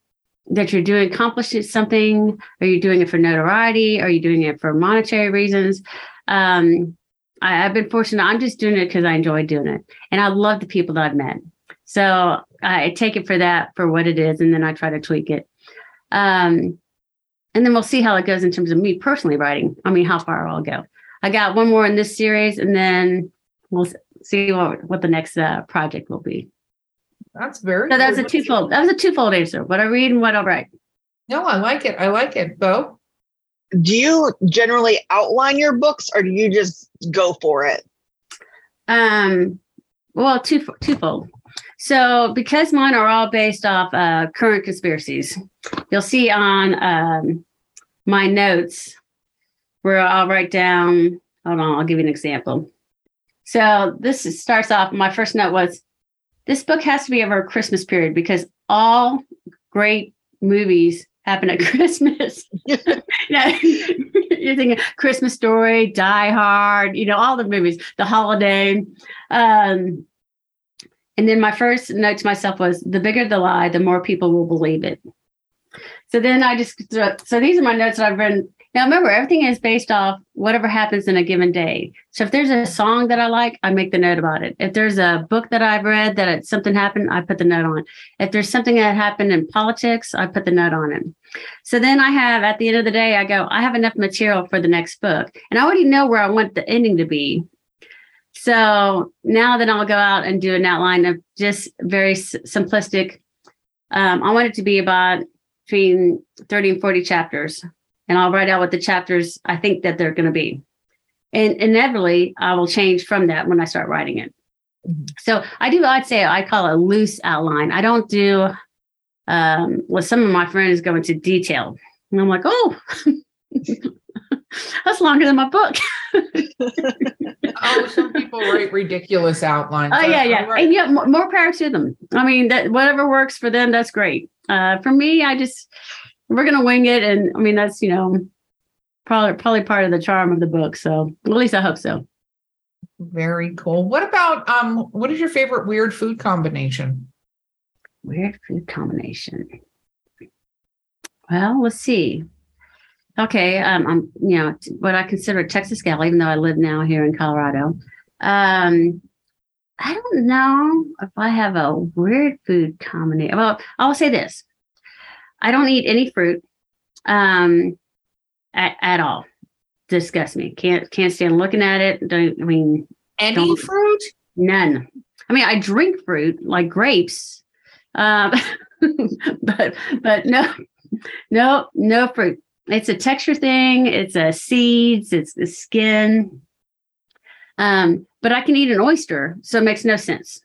that you're doing accomplishing something are you doing it for notoriety are you doing it for monetary reasons um, I, i've been fortunate. I'm just doing it because i enjoy doing it. And i love the people that i've met. So i take it for that for what it is and then i try to tweak it. Um, and then we'll see how it goes in terms of me personally writing. I mean how far i'll go. I got one more in this series and then we'll see what, what the next uh, project will be. That's very so that was a twofold that was a twofold answer what i read and what i write. No, I like it. I like it, Bo. Do you generally outline your books or do you just go for it? Um, well, two twofold. So, because mine are all based off uh, current conspiracies, you'll see on um, my notes where I'll write down. Hold on, I'll give you an example. So, this is- starts off. My first note was, "This book has to be over Christmas period because all great movies happen at [LAUGHS] Christmas." [LAUGHS] [LAUGHS] you're thinking Christmas Story, Die Hard, you know, all the movies, The Holiday. Um, and then my first note to myself was the bigger the lie, the more people will believe it. So then I just, so these are my notes that I've written. Now remember, everything is based off whatever happens in a given day. So if there's a song that I like, I make the note about it. If there's a book that I've read that something happened, I put the note on. If there's something that happened in politics, I put the note on it. So then I have, at the end of the day, I go, I have enough material for the next book. And I already know where I want the ending to be. So now then I'll go out and do an outline of just very s- simplistic. Um, I want it to be about between 30 and 40 chapters. And I'll write out what the chapters I think that they're going to be. And inevitably, I will change from that when I start writing it. So I do, I'd say I call it a loose outline. I don't do um, well, some of my friends go into detail. And I'm like, oh, [LAUGHS] that's longer than my book. [LAUGHS] Oh, some people write ridiculous outlines. Oh I- yeah, yeah, write- and yeah, more, more power to them. I mean, that whatever works for them, that's great. Uh, for me, I just we're gonna wing it, and I mean that's you know probably probably part of the charm of the book. So at least I hope so. Very cool. What about um? What is your favorite weird food combination? Weird food combination. Well, let's see. Okay, um, I'm you know what I consider a Texas gal, even though I live now here in Colorado. Um, I don't know if I have a weird food combination. Well, I'll say this: I don't eat any fruit, um, at, at all. Disgust me. Can't can't stand looking at it. Don't, I mean, Any fruit? None. I mean, I drink fruit like grapes, um, [LAUGHS] but but no, no, no fruit. It's a texture thing. It's a seeds. It's the skin. Um, but I can eat an oyster, so it makes no sense.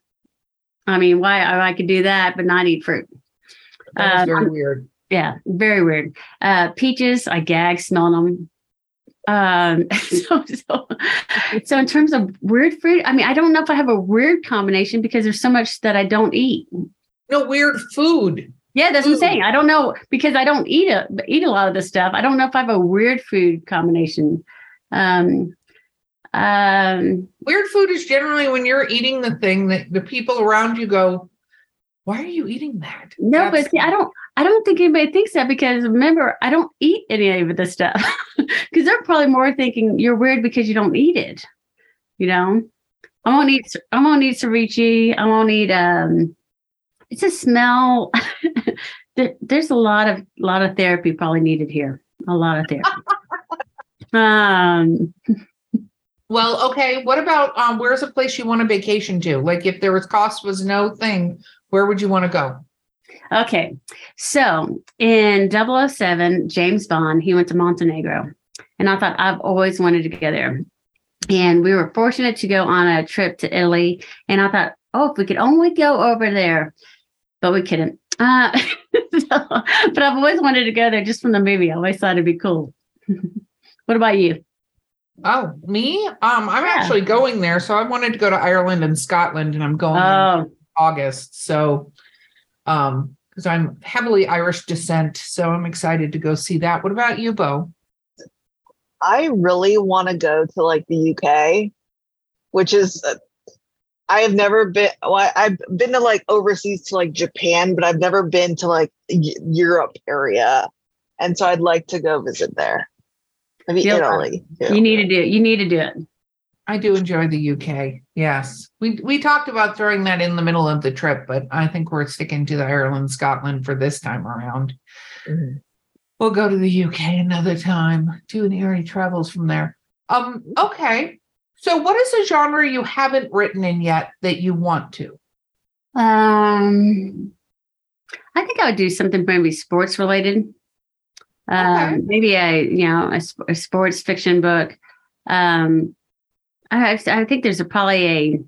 I mean, why I, I could do that but not eat fruit? That Um, very weird. Yeah, very weird. Uh, peaches, I gag smelling them. Um, [LAUGHS] so, so, so in terms of weird fruit, I mean, I don't know if I have a weird combination because there's so much that I don't eat. No weird food. Yeah, that's what I'm saying. I don't know because I don't eat a eat a lot of this stuff. I don't know if I have a weird food combination. Um, Um, Weird food is generally when you're eating the thing that the people around you go, "Why are you eating that?" no, That's- but see, I don't. I don't think anybody thinks that because remember, I don't eat any of this stuff [LAUGHS] because they're probably more thinking you're weird because you don't eat it. You know, I won't eat. I won't eat ceviche. I won't eat. Um, it's a smell. [LAUGHS] there, there's a lot of lot of therapy probably needed here. A lot of therapy. [LAUGHS] um, Well, okay. What about um? Where's a place you want to vacation to? Like, if there was cost was no thing, where would you want to go? Okay. So in 007, James Bond, he went to Montenegro. And I thought I've always wanted to go there. And we were fortunate to go on a trip to Italy. And I thought, oh, if we could only go over there, but we couldn't. Uh, [LAUGHS] so, but I've always wanted to go there just from the movie. I always thought it'd be cool. [LAUGHS] what about you? Oh, me? Um, I'm Yeah. actually going there. So I wanted to go to Ireland and Scotland, and I'm going Oh, August. So, um, because I'm heavily Irish descent, so I'm excited to go see that. What about you, Bo? I really want to go to like the UK, which is uh, I have never been. Well, I- I've been to like overseas to like Japan, but I've never been to like Y- Europe area, and so I'd like to go visit there. Maybe You'll- Italy. too. you need to do it. You need to do it. I do enjoy the UK. Yes, we we talked about throwing that in the middle of the trip, but I think we're sticking to the Ireland, Scotland for this time around. Mhm. We'll go to the UK another time. Do an airy travels from there. Um. Okay. So, what is a genre you haven't written in yet that you want to? Um, I think I would do something maybe sports related. Um, maybe a you know a, a sports fiction book. Um, I I think there's a, probably a.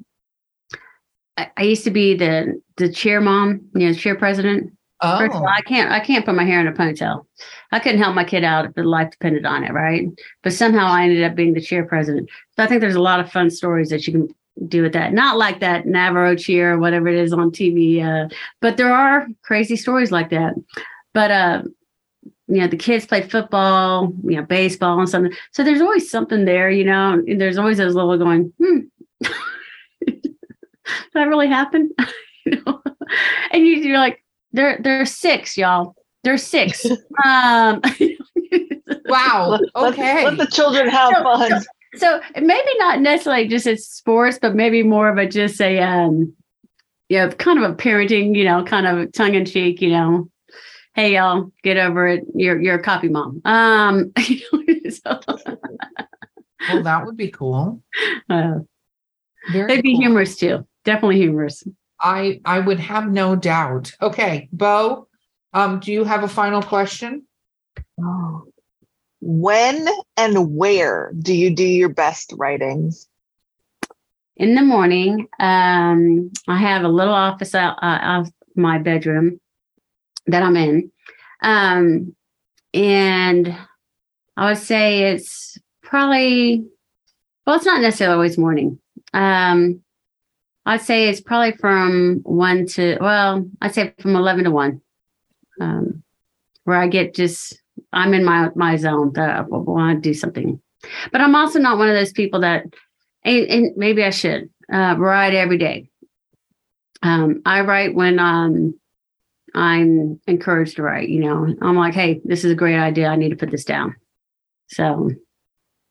I, I used to be the the chair mom, you know, chair president. First of all, Oh, I can't I can't put my hair in a ponytail. I couldn't help my kid out if the life depended on it, right? But somehow I ended up being the chair president. So I think there's a lot of fun stories that you can do with that. Not like that Navarro cheer or whatever it is on TV, uh, but there are crazy stories like that. But uh, you know, the kids play football, you know, baseball and something. So there's always something there, you know. And there's always those little going, hmm, did [LAUGHS] that really happen? [LAUGHS] you know? And you, you're like, there, there's six, y'all. There's six. [LAUGHS] um, wow. Let- let- Okay. Let, the children have So- fun. so maybe not necessarily just as sports, but maybe more of a just a um, you know, kind of a parenting, you know, kind of tongue in cheek, you know. Hey y'all, get over it. You're you're a copy mom. Um, [LAUGHS] so, well, that would be cool. [LAUGHS] uh, Very they'd be cool. humorous too. Definitely humorous. I I would have no doubt. Okay, Bo, um, do you have a final question? When and where do you do your best writings? in the morning, um, I have a little office out uh, of my bedroom that I'm in. Um, and I would say it's probably, well, it's not necessarily always morning. Um, I'd say it's probably from one to, well, I'd say from 11 to one, um, where I get just, I'm in my, my zone that I want to do something. But I'm also not one of those people that, and, and maybe I should uh, write every day. Um, I write when um, I'm encouraged to write. You know, I'm like, hey, this is a great idea. I need to put this down. So,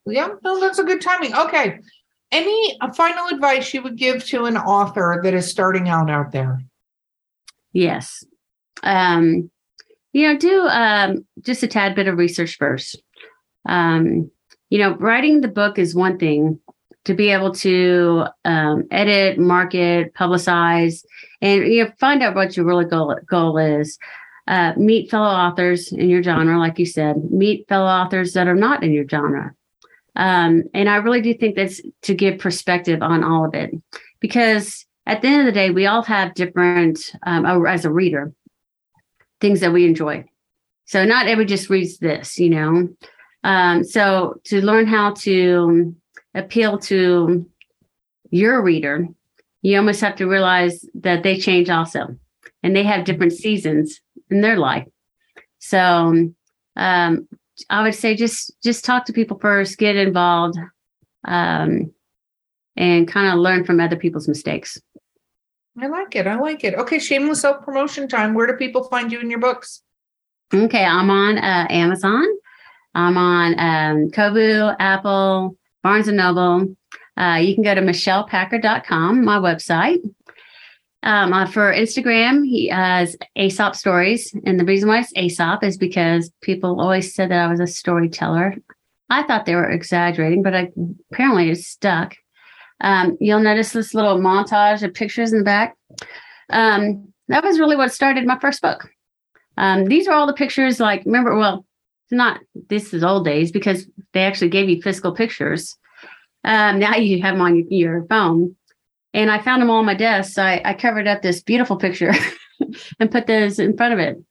Yeah, no, that's a good timing. Okay. Any final advice you would give to an author that is starting out out there? yes, um, you know, do um, just a tad bit of research first. Um, you know, writing the book is one thing. To be able to um, edit, market, publicize, and you know, find out what your really goal goal is. Uh, meet fellow authors in your genre, like you said. Meet fellow authors that are not in your genre. Um, and I really do think that's to give perspective on all of it, because at the end of the day, we all have different, um, as a reader, things that we enjoy. So not everybody just reads this, you know. Um, so to learn how to appeal to your reader, you almost have to realize that they change also, and they have different seasons in their life. So um, I would say just just talk to people first, get involved, um, and kind of learn from other people's mistakes. I like it. I like it. Okay, shameless self promotion time. Where do people find you in your books? Okay, I'm on uh, Amazon. I'm on um, Kobo, Apple, Barnes and Noble. Uh, you can go to michelepackard.com, my website. Um, uh, for Instagram, he has Aesop stories. And the reason why it's Aesop is because people always said that I was a storyteller. I thought they were exaggerating, but I, apparently it's stuck. Um, you'll notice this little montage of pictures in the back. Um, that was really what started my first book. Um, these are all the pictures, like, remember, well, not this is old days because they actually gave you physical pictures. Um, now you have them on your, phone. And I found them all on my desk. So I, I covered up this beautiful picture [LAUGHS] and put those in front of it.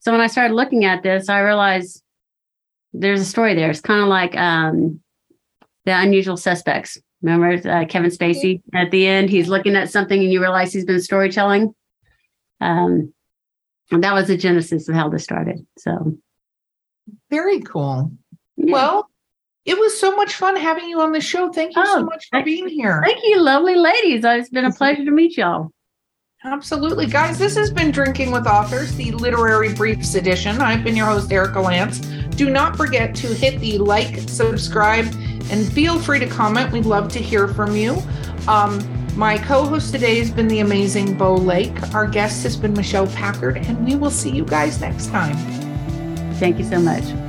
So when I started looking at this, I realized there's a story there. It's kind of like um, the unusual suspects. Remember uh, Kevin Spacey at the end? He's looking at something and you realize he's been storytelling. Um, and that was the genesis of how this started. So very cool. Yeah. Well, it was so much fun having you on the show. Thank you oh, so much for being here. Thank you, lovely ladies. It's been a pleasure to meet y'all. Absolutely. Guys, this has been Drinking with Authors, the Literary Briefs edition. I've been your host, Erika Lance. Do not forget to hit the like, subscribe, and feel free to comment. We'd love to hear from you. Um, my co host today has been the amazing Bo Lake. Our guest has been Michele Packard, and we will see you guys next time. Thank you so much.